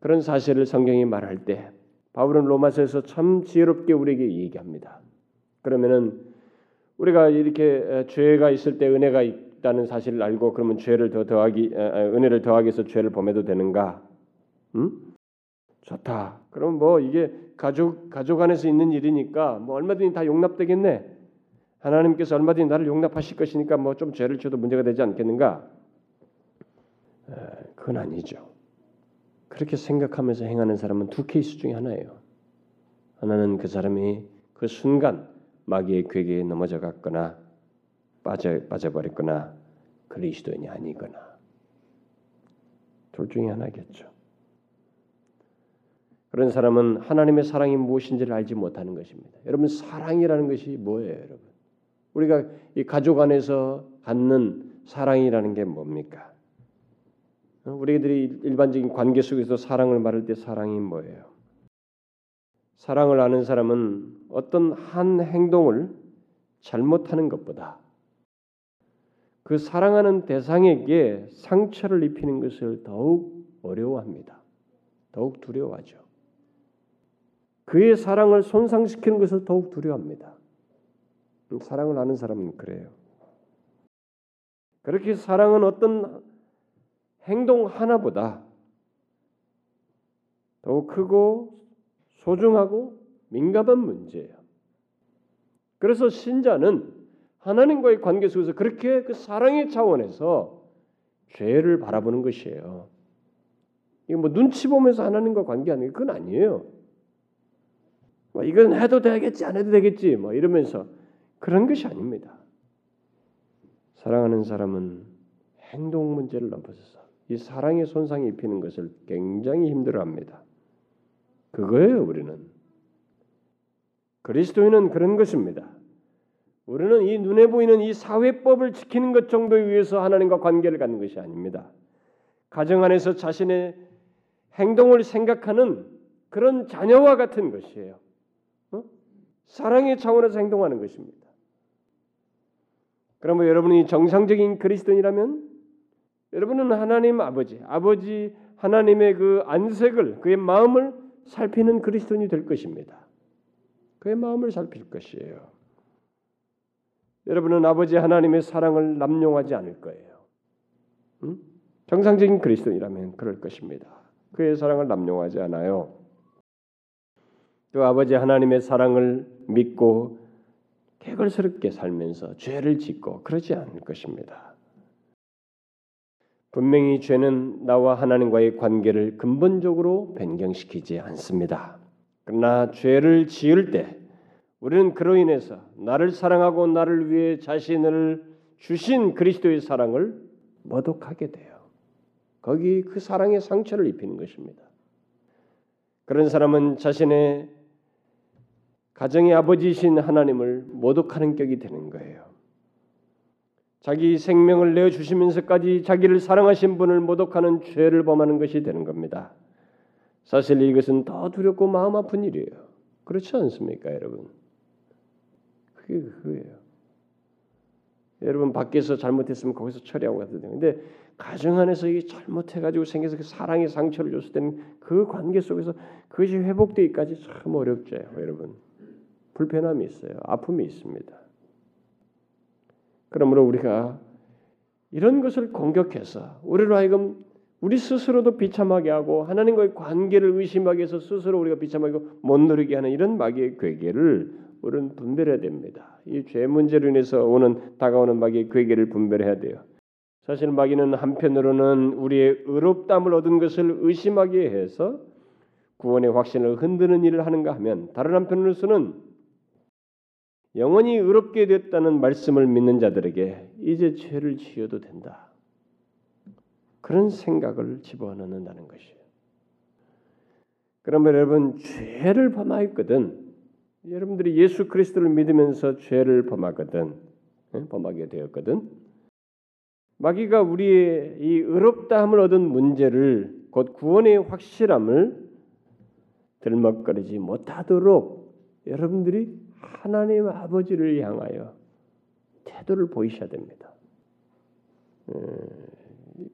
그런 사실을 성경이 말할 때 바울은 로마서에서 참 지혜롭게 우리에게 얘기합니다. 그러면은 우리가 이렇게 죄가 있을 때 은혜가 있다는 사실을 알고 그러면 죄를 더 더하기 은혜를 더하기 위해서 죄를 범해도 되는가? 음? 좋다. 그럼 뭐 이게 가족 가족 안에서 있는 일이니까 뭐 얼마든지 다 용납되겠네. 하나님께서 얼마든지 나를 용납하실 것이니까 뭐 좀 죄를 줘도 문제가 되지 않겠는가? 에, 그건 아니죠. 그렇게 생각하면서 행하는 사람은 두 케이스 중에 하나예요. 하나는 그 사람이 그 순간 마귀의 괴계에 넘어져 갔거나 빠져 빠져버렸거나 그리스도인이 아니거나 둘 중에 하나겠죠. 그런 사람은 하나님의 사랑이 무엇인지를 알지 못하는 것입니다. 여러분 사랑이라는 것이 뭐예요, 여러분? 우리가 이 가족 안에서 갖는 사랑이라는 게 뭡니까? 우리들이 일반적인 관계 속에서 사랑을 말할 때 사랑이 뭐예요? 사랑을 아는 사람은 어떤 한 행동을 잘못하는 것보다 그 사랑하는 대상에게 상처를 입히는 것을 더욱 어려워합니다. 더욱 두려워하죠. 그의 사랑을 손상시키는 것을 더욱 두려워합니다. 사랑을 아는 사람은 그래요. 그렇게 사랑은 어떤 행동 하나보다 더욱 크고 소중하고 민감한 문제예요. 그래서 신자는 하나님과의 관계 속에서 그렇게 그 사랑의 차원에서 죄를 바라보는 것이에요. 이거 뭐 눈치 보면서 하나님과 관계하는 게 그건 아니에요. 뭐 이건 해도 되겠지 안 해도 되겠지 뭐 이러면서 그런 것이 아닙니다. 사랑하는 사람은 행동 문제를 넘어서서 이 사랑의 손상이 입히는 것을 굉장히 힘들어합니다. 그거예요, 우리는. 그리스도인은 그런 것입니다. 우리는 이 눈에 보이는 이 사회법을 지키는 것 정도에 의해서 하나님과 관계를 갖는 것이 아닙니다. 가정 안에서 자신의 행동을 생각하는 그런 자녀와 같은 것이에요. 어? 사랑의 차원에서 행동하는 것입니다. 그러면 여러분이 정상적인 그리스도인이라면 여러분은 하나님 아버지, 아버지 하나님의 그 안색을 그의 마음을 살피는 그리스도인이 될 것입니다. 그의 마음을 살필 것이에요. 여러분은 아버지 하나님의 사랑을 남용하지 않을 거예요. 응? 정상적인 그리스도인이라면 그럴 것입니다. 그의 사랑을 남용하지 않아요. 또 아버지 하나님의 사랑을 믿고 개걸스럽게 살면서 죄를 짓고 그러지 않을 것입니다. 분명히 죄는 나와 하나님과의 관계를 근본적으로 변경시키지 않습니다. 그러나 죄를 지을 때 우리는 그로 인해서 나를 사랑하고 나를 위해 자신을 주신 그리스도의 사랑을 모독하게 돼요. 거기 그 사랑의 상처를 입히는 것입니다. 그런 사람은 자신의 가정의 아버지이신 하나님을 모독하는 격이 되는 거예요. 자기 생명을 내어 주시면서까지 자기를 사랑하신 분을 모독하는 죄를 범하는 것이 되는 겁니다. 사실 이것은 더 두렵고 마음 아픈 일이에요. 그렇지 않습니까, 여러분? 그게 그거예요. 여러분 밖에서 잘못했으면 거기서 처리하고 되는 근데 가정 안에서 이게 잘못해가지고 생겨서 그 사랑의 상처를 줬을 때는 그 관계 속에서 그것이 회복되기까지 참 어렵죠, 여러분. 불편함이 있어요. 아픔이 있습니다. 그러므로 우리가 이런 것을 공격해서 우리로 하여금 우리 스스로도 비참하게 하고 하나님과의 관계를 의심하게 해서 스스로 우리가 비참하게 못 누리게 하는 이런 마귀의 괴계를 우리는 분별해야 됩니다. 이 죄 문제로 인해서 오는 다가오는 마귀의 괴계를 분별해야 돼요. 사실 마귀는 한편으로는 우리의 의롭담을 얻은 것을 의심하게 해서 구원의 확신을 흔드는 일을 하는가 하면 다른 한편으로서는 영원히 의롭게 됐다는 말씀을 믿는 자들에게 이제 죄를 지어도 된다. 그런 생각을 집어넣는다는 것이에요. 그러면 여러분 죄를 범하였거든. 여러분들이 예수 그리스도를 믿으면서 죄를 범하거든. 예? 범하게 되었거든. 마귀가 우리의 이 의롭다함을 얻은 문제를 곧 구원의 확실함을 들먹거리지 못하도록 여러분들이 하나님 아버지를 향하여 태도를 보이셔야 됩니다.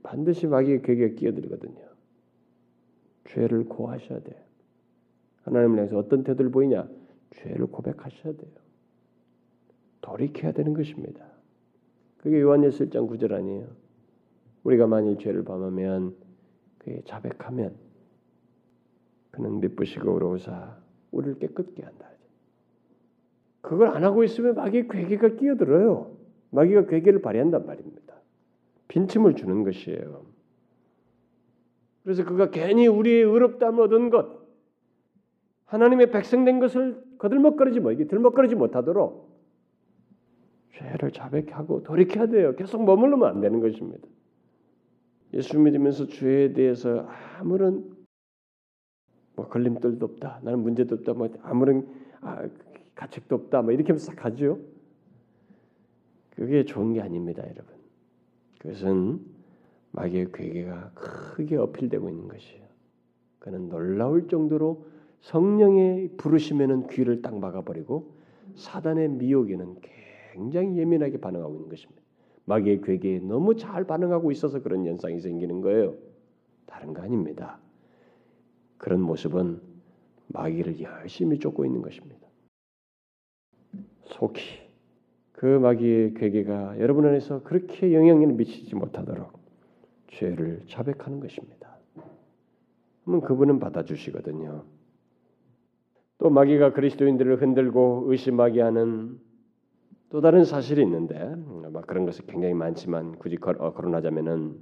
반드시 마귀의 괴계에 끼어들거든요. 죄를 고하셔야 돼요. 하나님을 향해서 어떤 태도를 보이냐? 죄를 고백하셔야 돼요. 돌이켜야 되는 것입니다. 그게 요한일서 1장 9절 아니에요. 우리가 만일 죄를 범하면 그게 자백하면 그는 미쁘시고 의로우사 우리를 깨끗게 한다. 그걸 안 하고 있으면 마귀의 괴계가 끼어들어요. 마귀가 괴계를 발휘한단 말입니다. 빈틈을 주는 것이에요. 그래서 그가 괜히 우리의 의롭다함을 얻은 것, 하나님의 백성된 것을 거들먹거리지 못, 들먹거리지 못하도록 죄를 자백하고 돌이켜야 돼요. 계속 머물르면 안 되는 것입니다. 예수 믿으면서 죄에 대해서 아무런 뭐 걸림돌도 없다. 나는 문제도 없다. 뭐 아무런 아, 가책도 없다. 뭐 이렇게 하면서 가죠. 그게 좋은 게 아닙니다, 여러분. 그것은 마귀의 괴계가 크게 어필되고 있는 것이에요. 그는 놀라울 정도로 성령의 부르심에는 귀를 딱 막아버리고 사단의 미혹에는 굉장히 예민하게 반응하고 있는 것입니다. 마귀의 괴계에 너무 잘 반응하고 있어서 그런 현상이 생기는 거예요. 다른 거 아닙니다. 그런 모습은 마귀를 열심히 쫓고 있는 것입니다. 속히 그 마귀의 괴계가 여러분 안에서 그렇게 영향을 미치지 못하도록 죄를 자백하는 것입니다. 그러면 그분은 받아주시거든요. 또 마귀가 그리스도인들을 흔들고 의심하게 하는 또 다른 사실이 있는데 아마 그런 것이 굉장히 많지만 굳이 어, 거론하자면은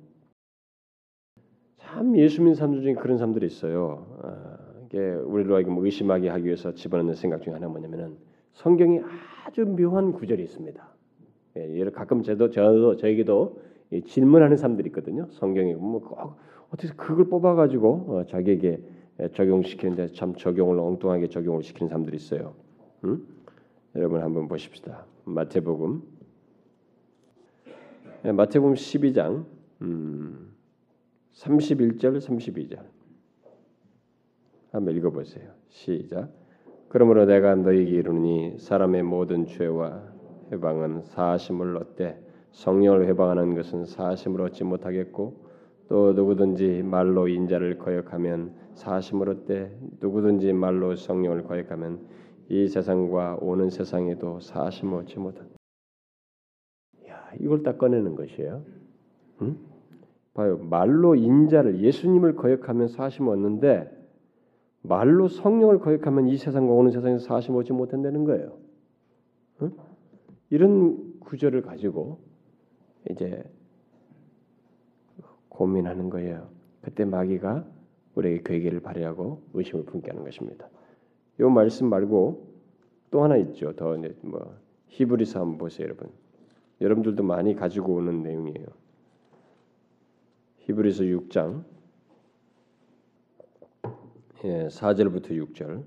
참 예수 믿는 사람들 중에 그런 사람들이 있어요. 어, 이게 우리로 하여금 의심하게 하기 위해서 집어넣는 생각 중에 하나가 뭐냐면은 성경이 아주 묘한 구절이 있습니다. 예, 가끔 저도 저도 저에게도 질문하는 사람들이 있거든요. 성경에 뭐꼭 어떻게 그걸 뽑아가지고 어, 자기에게 적용시키는데 참 적용을 엉뚱하게 적용을 시키는 사람들이 있어요. 음? 여러분 한번 보십시다. 마태복음 예, 마태복음 12장 음, 31절 32절 한번 읽어보세요. 시작. 그러므로 내가 너희에게 이르니 사람의 모든 죄와 해방은 사심을 얻되 성령을 해방하는 것은 사심을 얻지 못하겠고 또 누구든지 말로 인자를 거역하면 사심을 얻되 누구든지 말로 성령을 거역하면 이 세상과 오는 세상에도 사심 얻지 못한. 야, 이걸 딱 꺼내는 것이에요. 응? 봐요. 말로 인자를 예수님을 거역하면 사심 얻는데 말로 성령을 거역하면 이 세상과 오는 세상에서 사심 얻지 못한다는 거예요. 응? 이런 구절을 가지고 이제 고민하는 거예요. 그때 마귀가 우리에게 괴계를 발휘하고 의심을 품게 하는 것입니다. 이 말씀 말고 또 하나 있죠. 더 이제 뭐 히브리서 한번 보세요, 여러분. 여러분들도 많이 가지고 오는 내용이에요. 히브리서 6장 예, 4절부터 6절.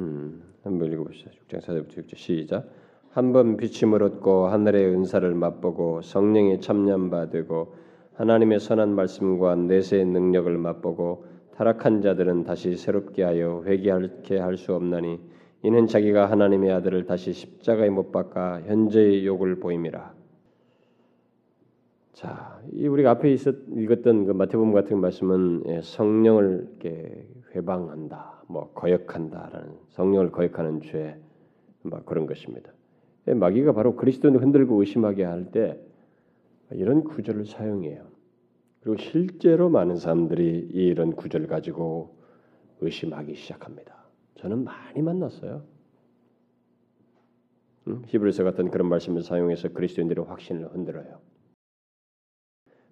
음, 한번 읽어 보시죠. 6장 4절부터 6절 시작. 한 번 비침을 얻고 하늘의 은사를 맛보고 성령의 참념 받고 하나님의 선한 말씀과 내세의 능력을 맛보고 타락한 자들은 다시 새롭게 하여 회개하게 할 수 없나니 이는 자기가 하나님의 아들을 다시 십자가에 못 박아 현재의 욕을 보임이라. 자, 이 우리가 앞에 있었 읽었던 그 마태복음 같은 말씀은 예, 성령을 이렇게 회방한다, 뭐 거역한다라는 성령을 거역하는 죄, 막 그런 것입니다. 예, 마귀가 바로 그리스도를 흔들고 의심하게 할 때 이런 구절을 사용해요. 그리고 실제로 많은 사람들이 이런 구절을 가지고 의심하기 시작합니다. 저는 많이 만났어요. 음? 히브리서 같은 그런 말씀을 사용해서 그리스도인들의 확신을 흔들어요.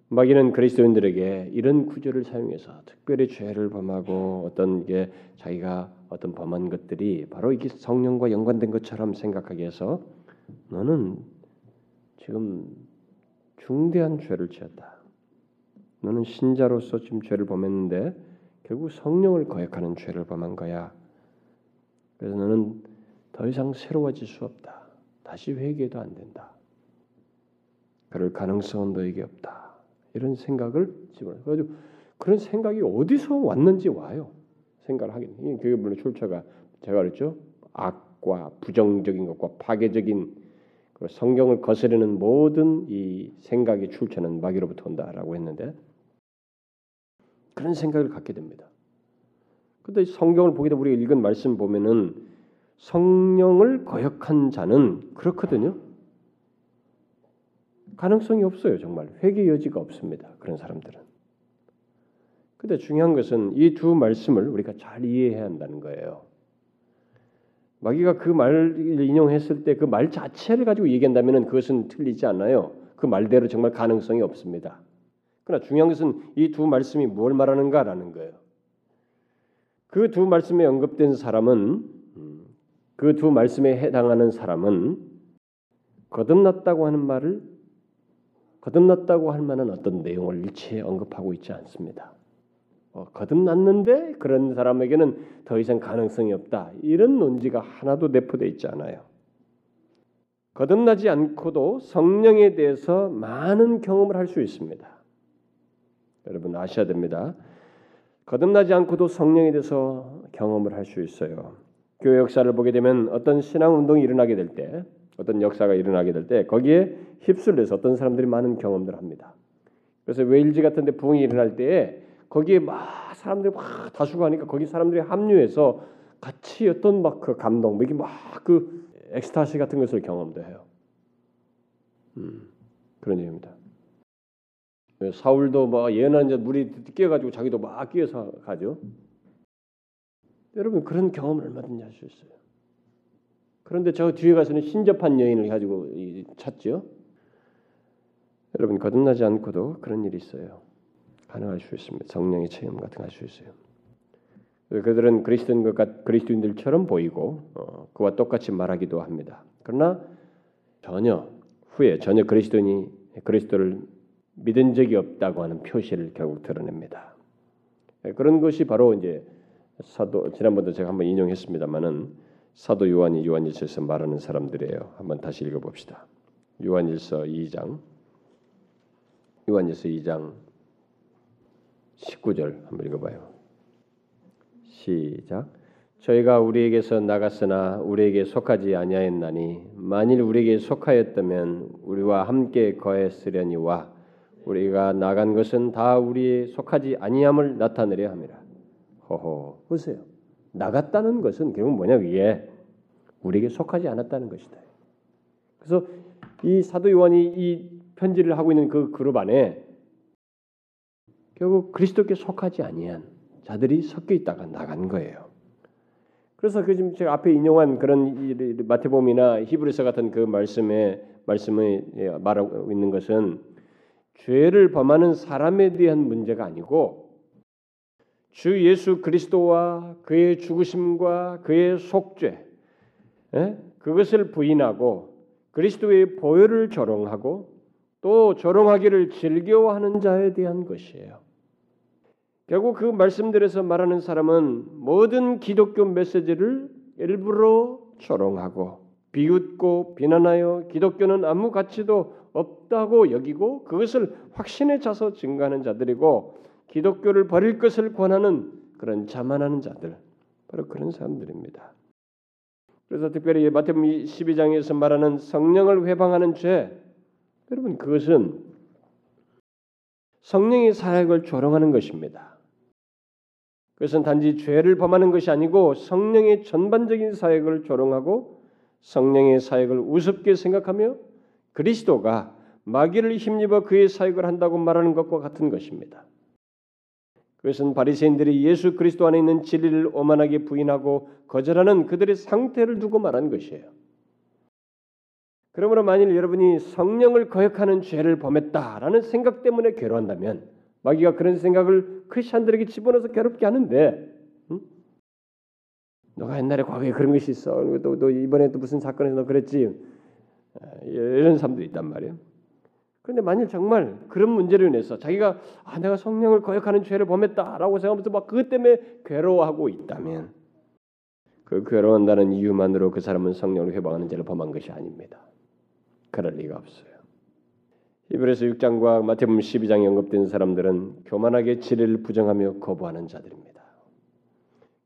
마귀는 그리스도인들에게 이런 구절을 사용해서 특별히 죄를 범하고 어떤 게 자기가 어떤 범한 것들이 바로 이게 성령과 연관된 것처럼 생각하게 해서 너는 지금 중대한 죄를 지었다. 너는 신자로서 지금 죄를 범했는데 결국 성령을 거역하는 죄를 범한 거야. 그래서 너는 더 이상 새로워질 수 없다. 다시 회개도 안 된다. 그럴 가능성은 너에게 없다. 이런 생각을 집어넣어. 가지고 그런 생각이 어디서 왔는지 와요. 생각을 하긴. 그게 물론 출처가 제가 그랬죠. 악과 부정적인 것과 파괴적인 성경을 거스르는 모든 이 생각의 출처는 마귀로부터 온다라고 했는데 그런 생각을 갖게 됩니다. 근데 성경을 보게 되면 우리가 읽은 말씀 보면은 성령을 거역한 자는 그렇거든요. 가능성이 없어요, 정말. 회개 여지가 없습니다. 그런 사람들은. 근데 중요한 것은 이 두 말씀을 우리가 잘 이해해야 한다는 거예요. 마귀가 그 말을 인용했을 때 그 말 자체를 가지고 얘기한다면 그것은 틀리지 않아요. 그 말대로 정말 가능성이 없습니다. 그러나 중요한 것은 이 두 말씀이 뭘 말하는가라는 거예요. 그 두 말씀에 언급된 사람은 그 두 말씀에 해당하는 사람은 거듭났다고 하는 말을 거듭났다고 할 만한 어떤 내용을 일체에 언급하고 있지 않습니다. 어, 거듭났는데 그런 사람에게는 더 이상 가능성이 없다. 이런 논지가 하나도 내포되어 있지 않아요. 거듭나지 않고도 성령에 대해서 많은 경험을 할 수 있습니다. 여러분 아셔야 됩니다. 거듭나지 않고도 성령에 대해서 경험을 할 수 있어요. 교회 역사를 보게 되면 어떤 신앙 운동이 일어나게 될 때, 어떤 역사가 일어나게 될 때 거기에 휩쓸려서 어떤 사람들이 많은 경험들을 합니다. 그래서 웨일즈 같은 데 부흥이 일어날 때 거기에 막 사람들이 막 다수가 하니까 거기 사람들이 합류해서 같이 어떤 막 그 감동, 뭐 이게 막 그 엑스타시 같은 것을 경험도 해요. 음, 그런 얘기입니다. 사울도 막 예언한 자 물이 끼어가지고 자기도 막 끼어서 가죠. 여러분 그런 경험을 얼마든지 할 수 있어요. 그런데 저 뒤에 가서는 신접한 여인을 가지고 찾죠. 여러분 거듭나지 않고도 그런 일이 있어요. 가능할 수 있습니다. 성령의 체험 같은 거 할 수 있어요. 그들은 그리스도인 것 그리스도인들처럼 보이고 어, 그와 똑같이 말하기도 합니다. 그러나 전혀 후에 전혀 그리스도인이 그리스도를 믿은 적이 없다고 하는 표시를 결국 드러냅니다. 그런 것이 바로 이제 사도 지난번도 제가 한번 인용했습니다만은 사도 요한이 요한일서에서 말하는 사람들이에요. 한번 다시 읽어봅시다. 요한일서 2장 요한일서 2장 19절 한번 읽어봐요. 시작. 저희가 우리에게서 나갔으나 우리에게 속하지 아니하였나니 만일 우리에게 속하였다면 우리와 함께 거했으려니와 우리가 나간 것은 다 우리의 속하지 아니함을 나타내려 함이라. 허허 보세요. 나갔다는 것은 결국 뭐냐 그게 우리에게 속하지 않았다는 것이다. 그래서 이 사도 요한이 이 편지를 하고 있는 그 그룹 안에 결국 그리스도께 속하지 아니한 자들이 섞여 있다가 나간 거예요. 그래서 그 지금 제가 앞에 인용한 그런 마태복음이나 히브리서 같은 그 말씀에 말씀을 예, 말하고 있는 것은 죄를 범하는 사람에 대한 문제가 아니고 주 예수 그리스도와 그의 죽으심과 그의 속죄 예? 그것을 부인하고 그리스도의 보혈을 조롱하고 또 조롱하기를 즐겨하는 자에 대한 것이에요. 결국 그 말씀들에서 말하는 사람은 모든 기독교 메시지를 일부러 조롱하고 비웃고 비난하여 기독교는 아무 가치도 없다고 여기고 그것을 확신에 차서 증가하는 자들이고 기독교를 버릴 것을 권하는 그런 자만하는 자들 바로 그런 사람들입니다. 그래서 특별히 마태복음 12장에서 말하는 성령을 회방하는 죄 여러분 그것은 성령의 사역을 조롱하는 것입니다. 그것은 단지 죄를 범하는 것이 아니고 성령의 전반적인 사역을 조롱하고 성령의 사역을 우습게 생각하며 그리스도가 마귀를 힘입어 그의 사역을 한다고 말하는 것과 같은 것입니다. 그것은 바리새인들이 예수 그리스도 안에 있는 진리를 오만하게 부인하고 거절하는 그들의 상태를 두고 말한 것이에요. 그러므로 만일 여러분이 성령을 거역하는 죄를 범했다라는 생각 때문에 괴로한다면 마귀가 그런 생각을 크리스천들에게 집어넣어서 괴롭게 하는데 응? 너가 옛날에 과거에 그런 것이 있어. 또, 또 이번에 또 무슨 사건에서 너 그랬지. 아, 이런 사람도 있단 말이에요. 그런데 만일 정말 그런 문제로 인해서 자기가 아 내가 성령을 거역하는 죄를 범했다라고 생각하면서 막 그것 때문에 괴로워하고 있다면 그 괴로워한다는 이유만으로 그 사람은 성령을 회방하는 죄를 범한 것이 아닙니다. 그럴 리가 없어요. 히브리서 6장과 마태복음 12장에 언급된 사람들은 교만하게 진리를 부정하며 거부하는 자들입니다.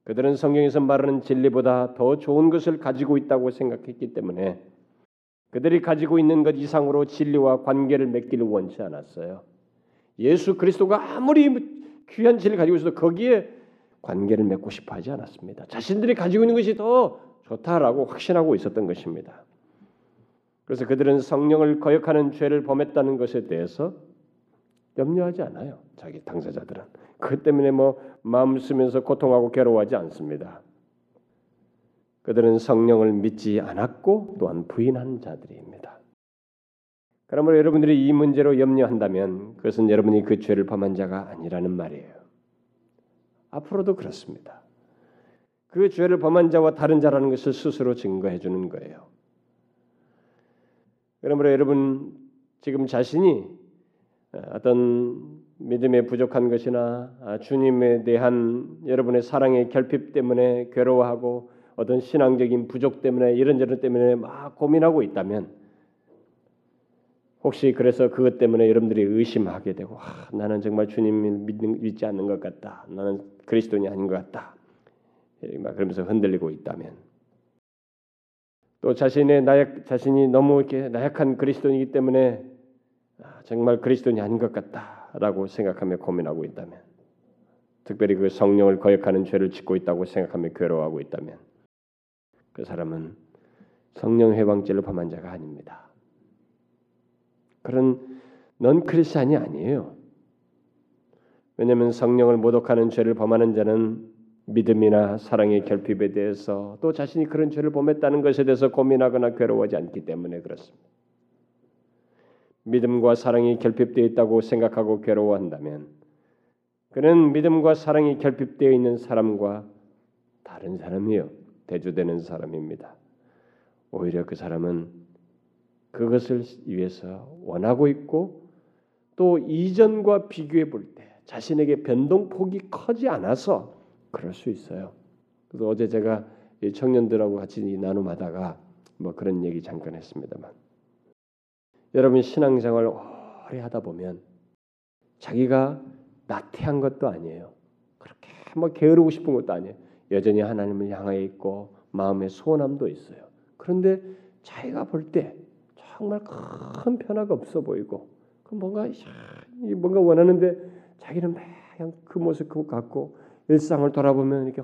그들은 성경에서 말하는 진리보다 더 좋은 것을 가지고 있다고 생각했기 때문에 그들이 가지고 있는 것 이상으로 진리와 관계를 맺기를 원치 않았어요. 예수 그리스도가 아무리 귀한 진리를 가지고 있어도 거기에 관계를 맺고 싶어 하지 않았습니다. 자신들이 가지고 있는 것이 더 좋다라고 확신하고 있었던 것입니다. 그래서 그들은 성령을 거역하는 죄를 범했다는 것에 대해서 염려하지 않아요. 자기 당사자들은 그 때문에 뭐 마음 쓰면서 고통하고 괴로워하지 않습니다. 그들은 성령을 믿지 않았고 또한 부인한 자들입니다. 그러므로 여러분들이 이 문제로 염려한다면 그것은 여러분이 그 죄를 범한 자가 아니라는 말이에요. 앞으로도 그렇습니다. 그 죄를 범한 자와 다른 자라는 것을 스스로 증거해 주는 거예요. 그러므로 여러분 지금 자신이 어떤 믿음에 부족한 것이나 주님에 대한 여러분의 사랑의 결핍 때문에 괴로워하고 어떤 신앙적인 부족 때문에 이런저런 때문에 막 고민하고 있다면 혹시 그래서 그것 때문에 여러분들이 의심하게 되고 아, 나는 정말 주님을 믿는, 믿지 않는 것 같다. 나는 그리스도인이 아닌 것 같다. 막 그러면서 흔들리고 있다면 또 자신의 나약 자신이 너무 이렇게 나약한 그리스도인이기 때문에 아, 정말 그리스도인이 아닌 것 같다라고 생각하며 고민하고 있다면 특별히 그 성령을 거역하는 죄를 짓고 있다고 생각하며 괴로워하고 있다면 그 사람은 성령 해방죄를 범한 자가 아닙니다. 그런 넌 크리스찬이 아니에요. 왜냐하면 성령을 모독하는 죄를 범하는 자는 믿음이나 사랑의 결핍에 대해서 또 자신이 그런 죄를 범했다는 것에 대해서 고민하거나 괴로워하지 않기 때문에 그렇습니다. 믿음과 사랑이 결핍되어 있다고 생각하고 괴로워한다면 그는 믿음과 사랑이 결핍되어 있는 사람과 다른 사람이요. 대조되는 사람입니다. 오히려 그 사람은 그것을 위해서 원하고 있고 또 이전과 비교해 볼 때 자신에게 변동폭이 커지 않아서 그럴 수 있어요. 그래서 어제 제가 청년들하고 같이 나눔하다가 뭐 그런 얘기 잠깐 했습니다만 여러분 신앙생활 오래 하다 보면 자기가 나태한 것도 아니에요. 그렇게 뭐 게으르고 싶은 것도 아니에요. 여전히 하나님을 향해 있고 마음의 소원함도 있어요. 그런데 자기가 볼 때 정말 큰 변화가 없어 보이고 그 뭔가 뭔가 원하는데 자기는 매그 모습 같고 일상을 돌아보면 이렇게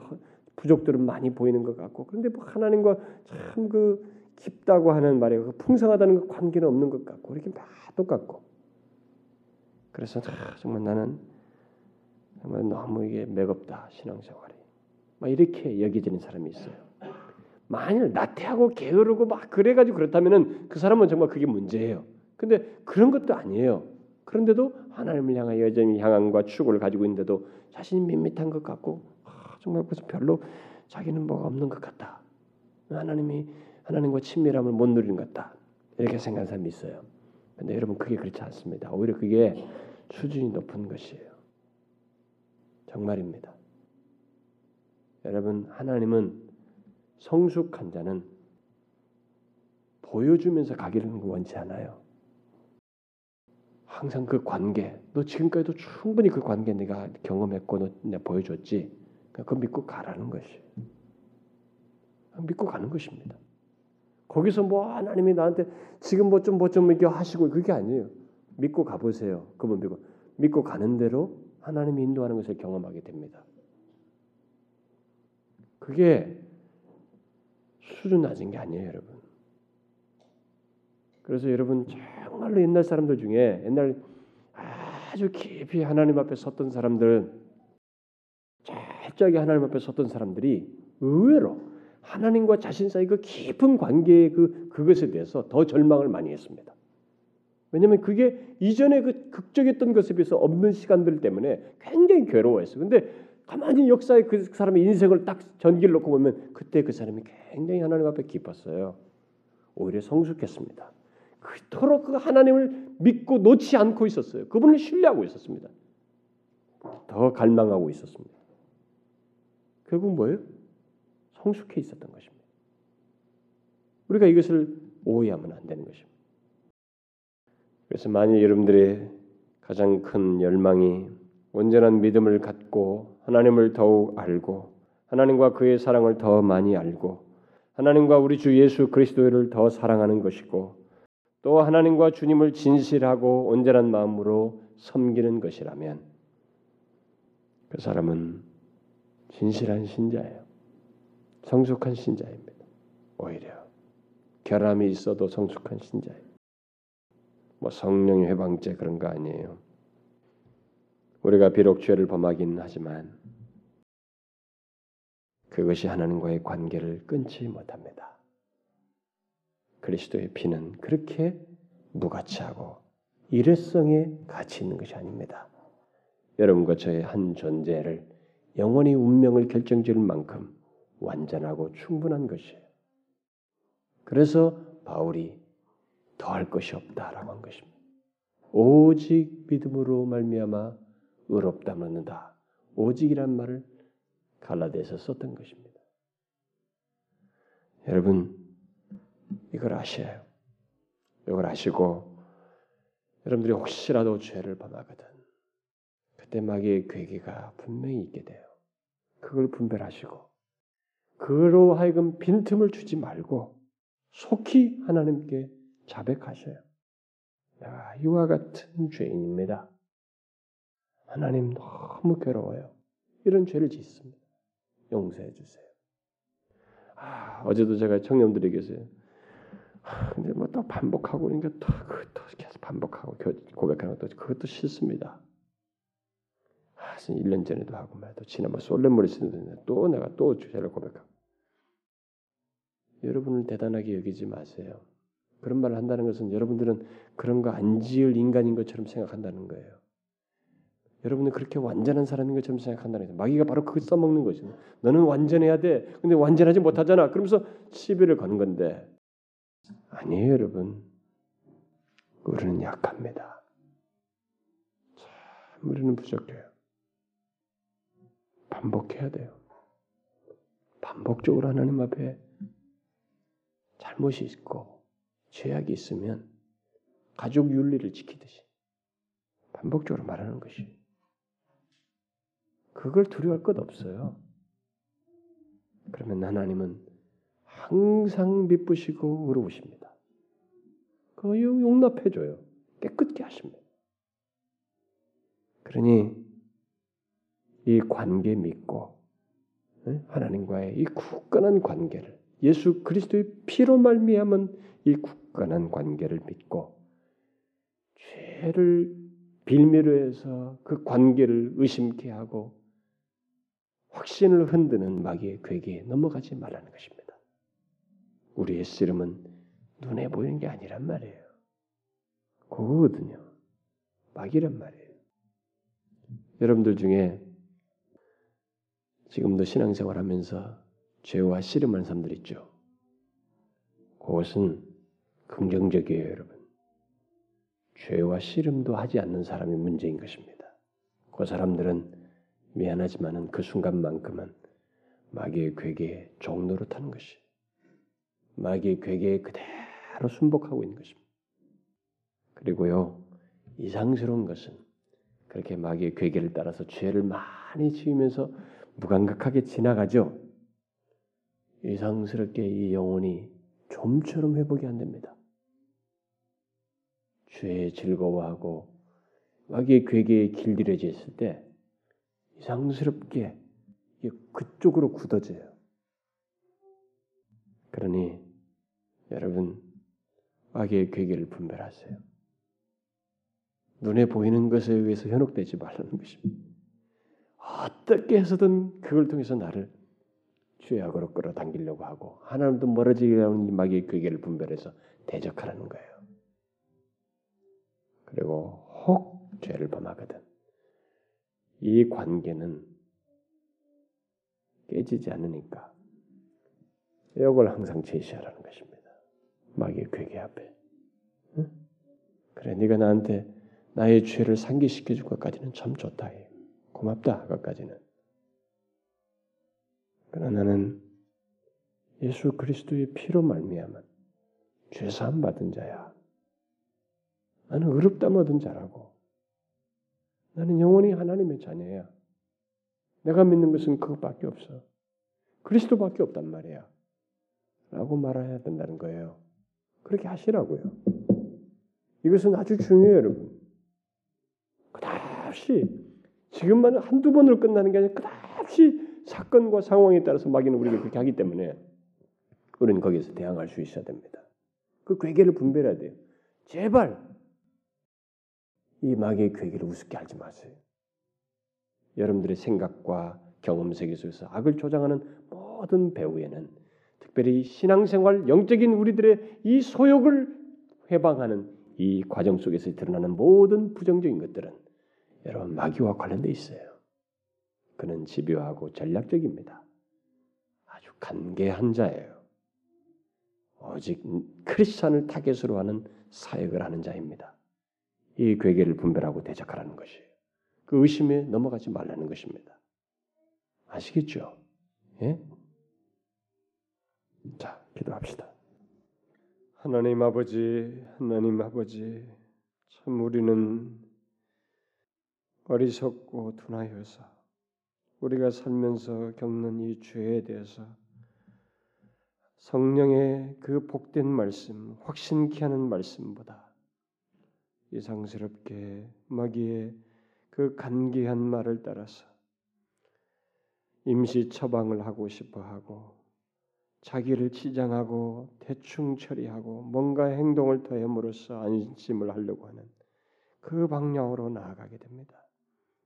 부족들은 많이 보이는 것 같고 그런데 뭐 하나님과 참 그 깊다고 하는 말에 그 풍성하다는 그 관계는 없는 것 같고 이렇게 다 똑같고 그래서 아, 정말 나는 정말 너무 이게 매겁다 신앙생활이 막 이렇게 여겨지는 사람이 있어요. 만일 나태하고 게으르고 막 그래가지고 그렇다면은 그 사람은 정말 그게 문제예요. 근데 그런 것도 아니에요. 그런데도 하나님을 향하여 여전히 향함과 추구를 가지고 있는데도 자신이 밋밋한 것 같고 아, 정말 그래서 별로 자기는 뭐가 없는 것 같다. 하나님이 하나님과 친밀함을 못 누리는 것 같다. 이렇게 생각하는 사람이 있어요. 근데 여러분 그게 그렇지 않습니다. 오히려 그게 수준이 높은 것이에요. 정말입니다. 여러분 하나님은 성숙한 자는 보여주면서 가기를 원치 않아요. 항상 그 관계, 너 지금까지도 충분히 그 관계 내가 경험했고 너 보여줬지. 그거 믿고 가라는 것이. 믿고 가는 것입니다. 거기서 뭐 하나님이 나한테 지금 뭐좀 뭐 좀 이렇게 하시고 그게 아니에요. 믿고 가보세요. 그분 믿고 믿고 가는 대로 하나님이 인도하는 것을 경험하게 됩니다. 그게 수준 낮은 게 아니에요, 여러분. 그래서 여러분 정말로 옛날 사람들 중에 옛날 아주 깊이 하나님 앞에 섰던 사람들, 철저하게 하나님 앞에 섰던 사람들이 의외로 하나님과 자신 사이 그 깊은 관계의 그 그것에 대해서 더 절망을 많이 했습니다. 왜냐하면 그게 이전에 그 극적이었던 것에 비해서 없는 시간들 때문에 굉장히 괴로워했어요. 근데 가만히 역사의 그 사람의 인생을 딱 전기를 놓고 보면 그때 그 사람이 굉장히 하나님 앞에 기뻤어요. 오히려 성숙했습니다. 그토록 그 하나님을 믿고 놓지 않고 있었어요. 그분을 신뢰하고 있었습니다. 더 갈망하고 있었습니다. 결국 뭐예요? 성숙해 있었던 것입니다. 우리가 이것을 오해하면 안 되는 것입니다. 그래서 만일 여러분들의 가장 큰 열망이 온전한 믿음을 갖고 하나님을 더욱 알고 하나님과 그의 사랑을 더 많이 알고 하나님과 우리 주 예수 그리스도를 더 사랑하는 것이고 또 하나님과 주님을 진실하고 온전한 마음으로 섬기는 것이라면 그 사람은 진실한 신자예요. 성숙한 신자입니다. 오히려 결함이 있어도 성숙한 신자예요. 뭐 성령의 회방죄 그런 거 아니에요. 우리가 비록 죄를 범하긴 하지만 그것이 하나님과의 관계를 끊지 못합니다. 그리스도의 피는 그렇게 무가치하고 일회성에 가치 있는 것이 아닙니다. 여러분과 저의 한 존재를 영원히 운명을 결정지을 만큼 완전하고 충분한 것이에요. 그래서 바울이 더할 것이 없다라고 한 것입니다. 오직 믿음으로 말미암아 의롭다 얻는다. 오직이란 말을 갈라디아서 썼던 것입니다. 여러분 이걸 아셔요. 이걸 아시고 여러분들이 혹시라도 죄를 범하거든 그때 마귀의 괴기가 분명히 있게 돼요. 그걸 분별하시고 그로 하여금 빈틈을 주지 말고 속히 하나님께 자백하셔요. 내가 이와 같은 죄인입니다. 하나님 너무 괴로워요. 이런 죄를 짓습니다. 용서해 주세요. 아, 어제도 제가 청년들에게서 아, 근데 뭐 또 반복하고 그러니까 또 그것도 계속 반복하고 고백하는 것도 그것도 싫습니다. 아, 1년 전에도 하고 말도 지난번 솔레모리 쓰는데 또 내가 또 죄를 고백하고 여러분을 대단하게 여기지 마세요. 그런 말을 한다는 것은 여러분들은 그런 거 안 지을 인간인 것처럼 생각한다는 거예요. 여러분은 그렇게 완전한 사람인 것처럼 생각한다는 거예요. 마귀가 바로 그걸 써먹는 거죠. 너는 완전해야 돼. 근데 완전하지 못하잖아. 그러면서 시비를 거는 건데 아니에요, 여러분. 우리는 약합니다. 참 우리는 부족해요. 반복해야 돼요. 반복적으로 하나님 앞에 잘못이 있고 죄악이 있으면 가족 윤리를 지키듯이 반복적으로 말하는 것이 그걸 두려워할 것 없어요. 그러면 하나님은 항상 미쁘시고 의로우십니다. 그 용납해 줘요. 깨끗게 하십니다. 그러니 이 관계 믿고 하나님과의 이 굳건한 관계를 예수 그리스도의 피로 말미암은 이 굳건한 관계를 믿고 죄를 빌미로 해서 그 관계를 의심케 하고 확신을 흔드는 마귀의 괴계에 넘어가지 말라는 것입니다. 우리의 씨름은 눈에 보이는 게 아니란 말이에요. 그거거든요. 마귀란 말이에요. 여러분들 중에 지금도 신앙생활 하면서 죄와 씨름하는 사람들 있죠. 그것은 긍정적이에요, 여러분. 죄와 씨름도 하지 않는 사람이 문제인 것입니다. 그 사람들은 미안하지만은 그 순간만큼은 마귀의 괴계에 종로로 타는 것이 마귀의 괴계에 그대로 순복하고 있는 것입니다. 그리고요 이상스러운 것은 그렇게 마귀의 괴계를 따라서 죄를 많이 지으면서 무감각하게 지나가죠. 이상스럽게 이 영혼이 좀처럼 회복이 안 됩니다. 죄에 즐거워하고 마귀의 괴계에 길들여져 있을 때 이상스럽게 그쪽으로 굳어져요. 그러니 여러분 마귀의 괴계를 분별하세요. 눈에 보이는 것에 의해서 현혹되지 말라는 것입니다. 어떻게 해서든 그걸 통해서 나를 죄악으로 끌어당기려고 하고 하나님도 멀어지게 하는 이 마귀의 괴계를 분별해서 대적하라는 거예요. 그리고 혹 죄를 범하거든 이 관계는 깨지지 않으니까 이걸 항상 제시하라는 것입니다. 마귀의 괴계 앞에. 응? 그래, 네가 나한테 나의 죄를 상기시켜 줄 것까지는 참 좋다. 고맙다. 그것까지는. 그러나 나는 예수 그리스도의 피로 말미암은 죄 사함 받은 자야. 나는 의롭담 얻은 자라고. 나는 영원히 하나님의 자녀야. 내가 믿는 것은 그것밖에 없어. 그리스도밖에 없단 말이야. 라고 말해야 된다는 거예요. 그렇게 하시라고요. 이것은 아주 중요해요, 여러분. 끝없이 지금만 한두 번으로 끝나는 게 아니라 끝없이 사건과 상황에 따라서 마귀는 우리가 그렇게 하기 때문에 우리는 거기에서 대항할 수 있어야 됩니다. 그 괴계를 분별해야 돼요. 제발 이 마귀의 괴계를 우습게 하지 마세요. 여러분들의 생각과 경험 세계 속에서 악을 조장하는 모든 배후에는 특별히 신앙생활 영적인 우리들의 이 소욕을 회방하는 이 과정 속에서 드러나는 모든 부정적인 것들은 여러분 마귀와 관련돼 있어요. 그는 집요하고 전략적입니다. 아주 간계한 자예요. 오직 크리스천을 타겟으로 하는 사역을 하는 자입니다. 이 괴계를 분별하고 대적하라는 것이에요. 그 의심에 넘어가지 말라는 것입니다. 아시겠죠? 예? 자, 기도합시다. 하나님 아버지, 하나님 아버지, 참 우리는 어리석고 둔하여서 우리가 살면서 겪는 이 죄에 대해서 성령의 그 복된 말씀, 확신케 하는 말씀보다 이상스럽게 마귀의 그 간기한 말을 따라서 임시 처방을 하고 싶어 하고 자기를 치장하고 대충 처리하고 뭔가 행동을 더함으로써 안심을 하려고 하는 그 방향으로 나아가게 됩니다.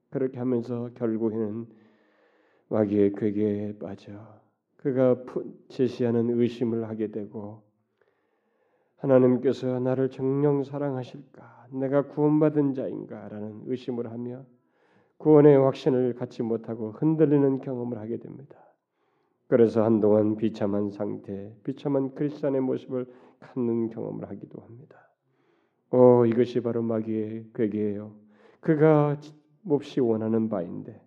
그렇게 하면서 결국에는 마귀의 괴계에 빠져 그가 제시하는 의심을 하게 되고 하나님께서 나를 정령 사랑하실까? 내가 구원받은 자인가라는 의심을 하며 구원의 확신을 갖지 못하고 흔들리는 경험을 하게 됩니다. 그래서 한동안 비참한 상태, 비참한 크리스천의 모습을 갖는 경험을 하기도 합니다. 오, 이것이 바로 마귀의 괴계예요. 그가 몹시 원하는 바인데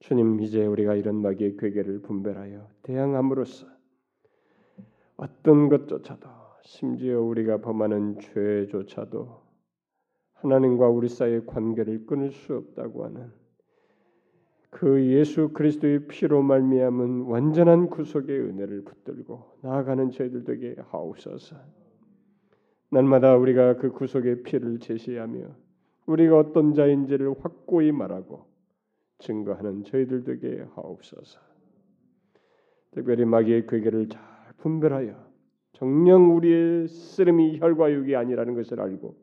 주님 이제 우리가 이런 마귀의 괴계를 분별하여 대항함으로써 어떤 것조차도 심지어 우리가 범하는 죄조차도 하나님과 우리 사이의 관계를 끊을 수 없다고 하는 그 예수 그리스도의 피로 말미암은 완전한 구속의 은혜를 붙들고 나아가는 저희들 되게 하옵소서. 날마다 우리가 그 구속의 피를 제시하며 우리가 어떤 자인지를 확고히 말하고 증거하는 저희들 되게 하옵소서. 특별히 마귀의 괴계를 잘 분별하여 정령 우리의 쓰름이 혈과 육이 아니라는 것을 알고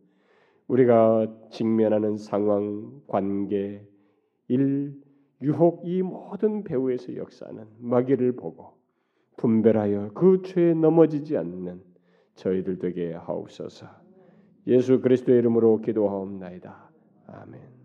우리가 직면하는 상황, 관계, 일, 유혹 이 모든 배후에서 역사하는 마귀를 보고 분별하여 그 죄에 넘어지지 않는 저희들 되게 하옵소서. 예수 그리스도의 이름으로 기도하옵나이다. 아멘.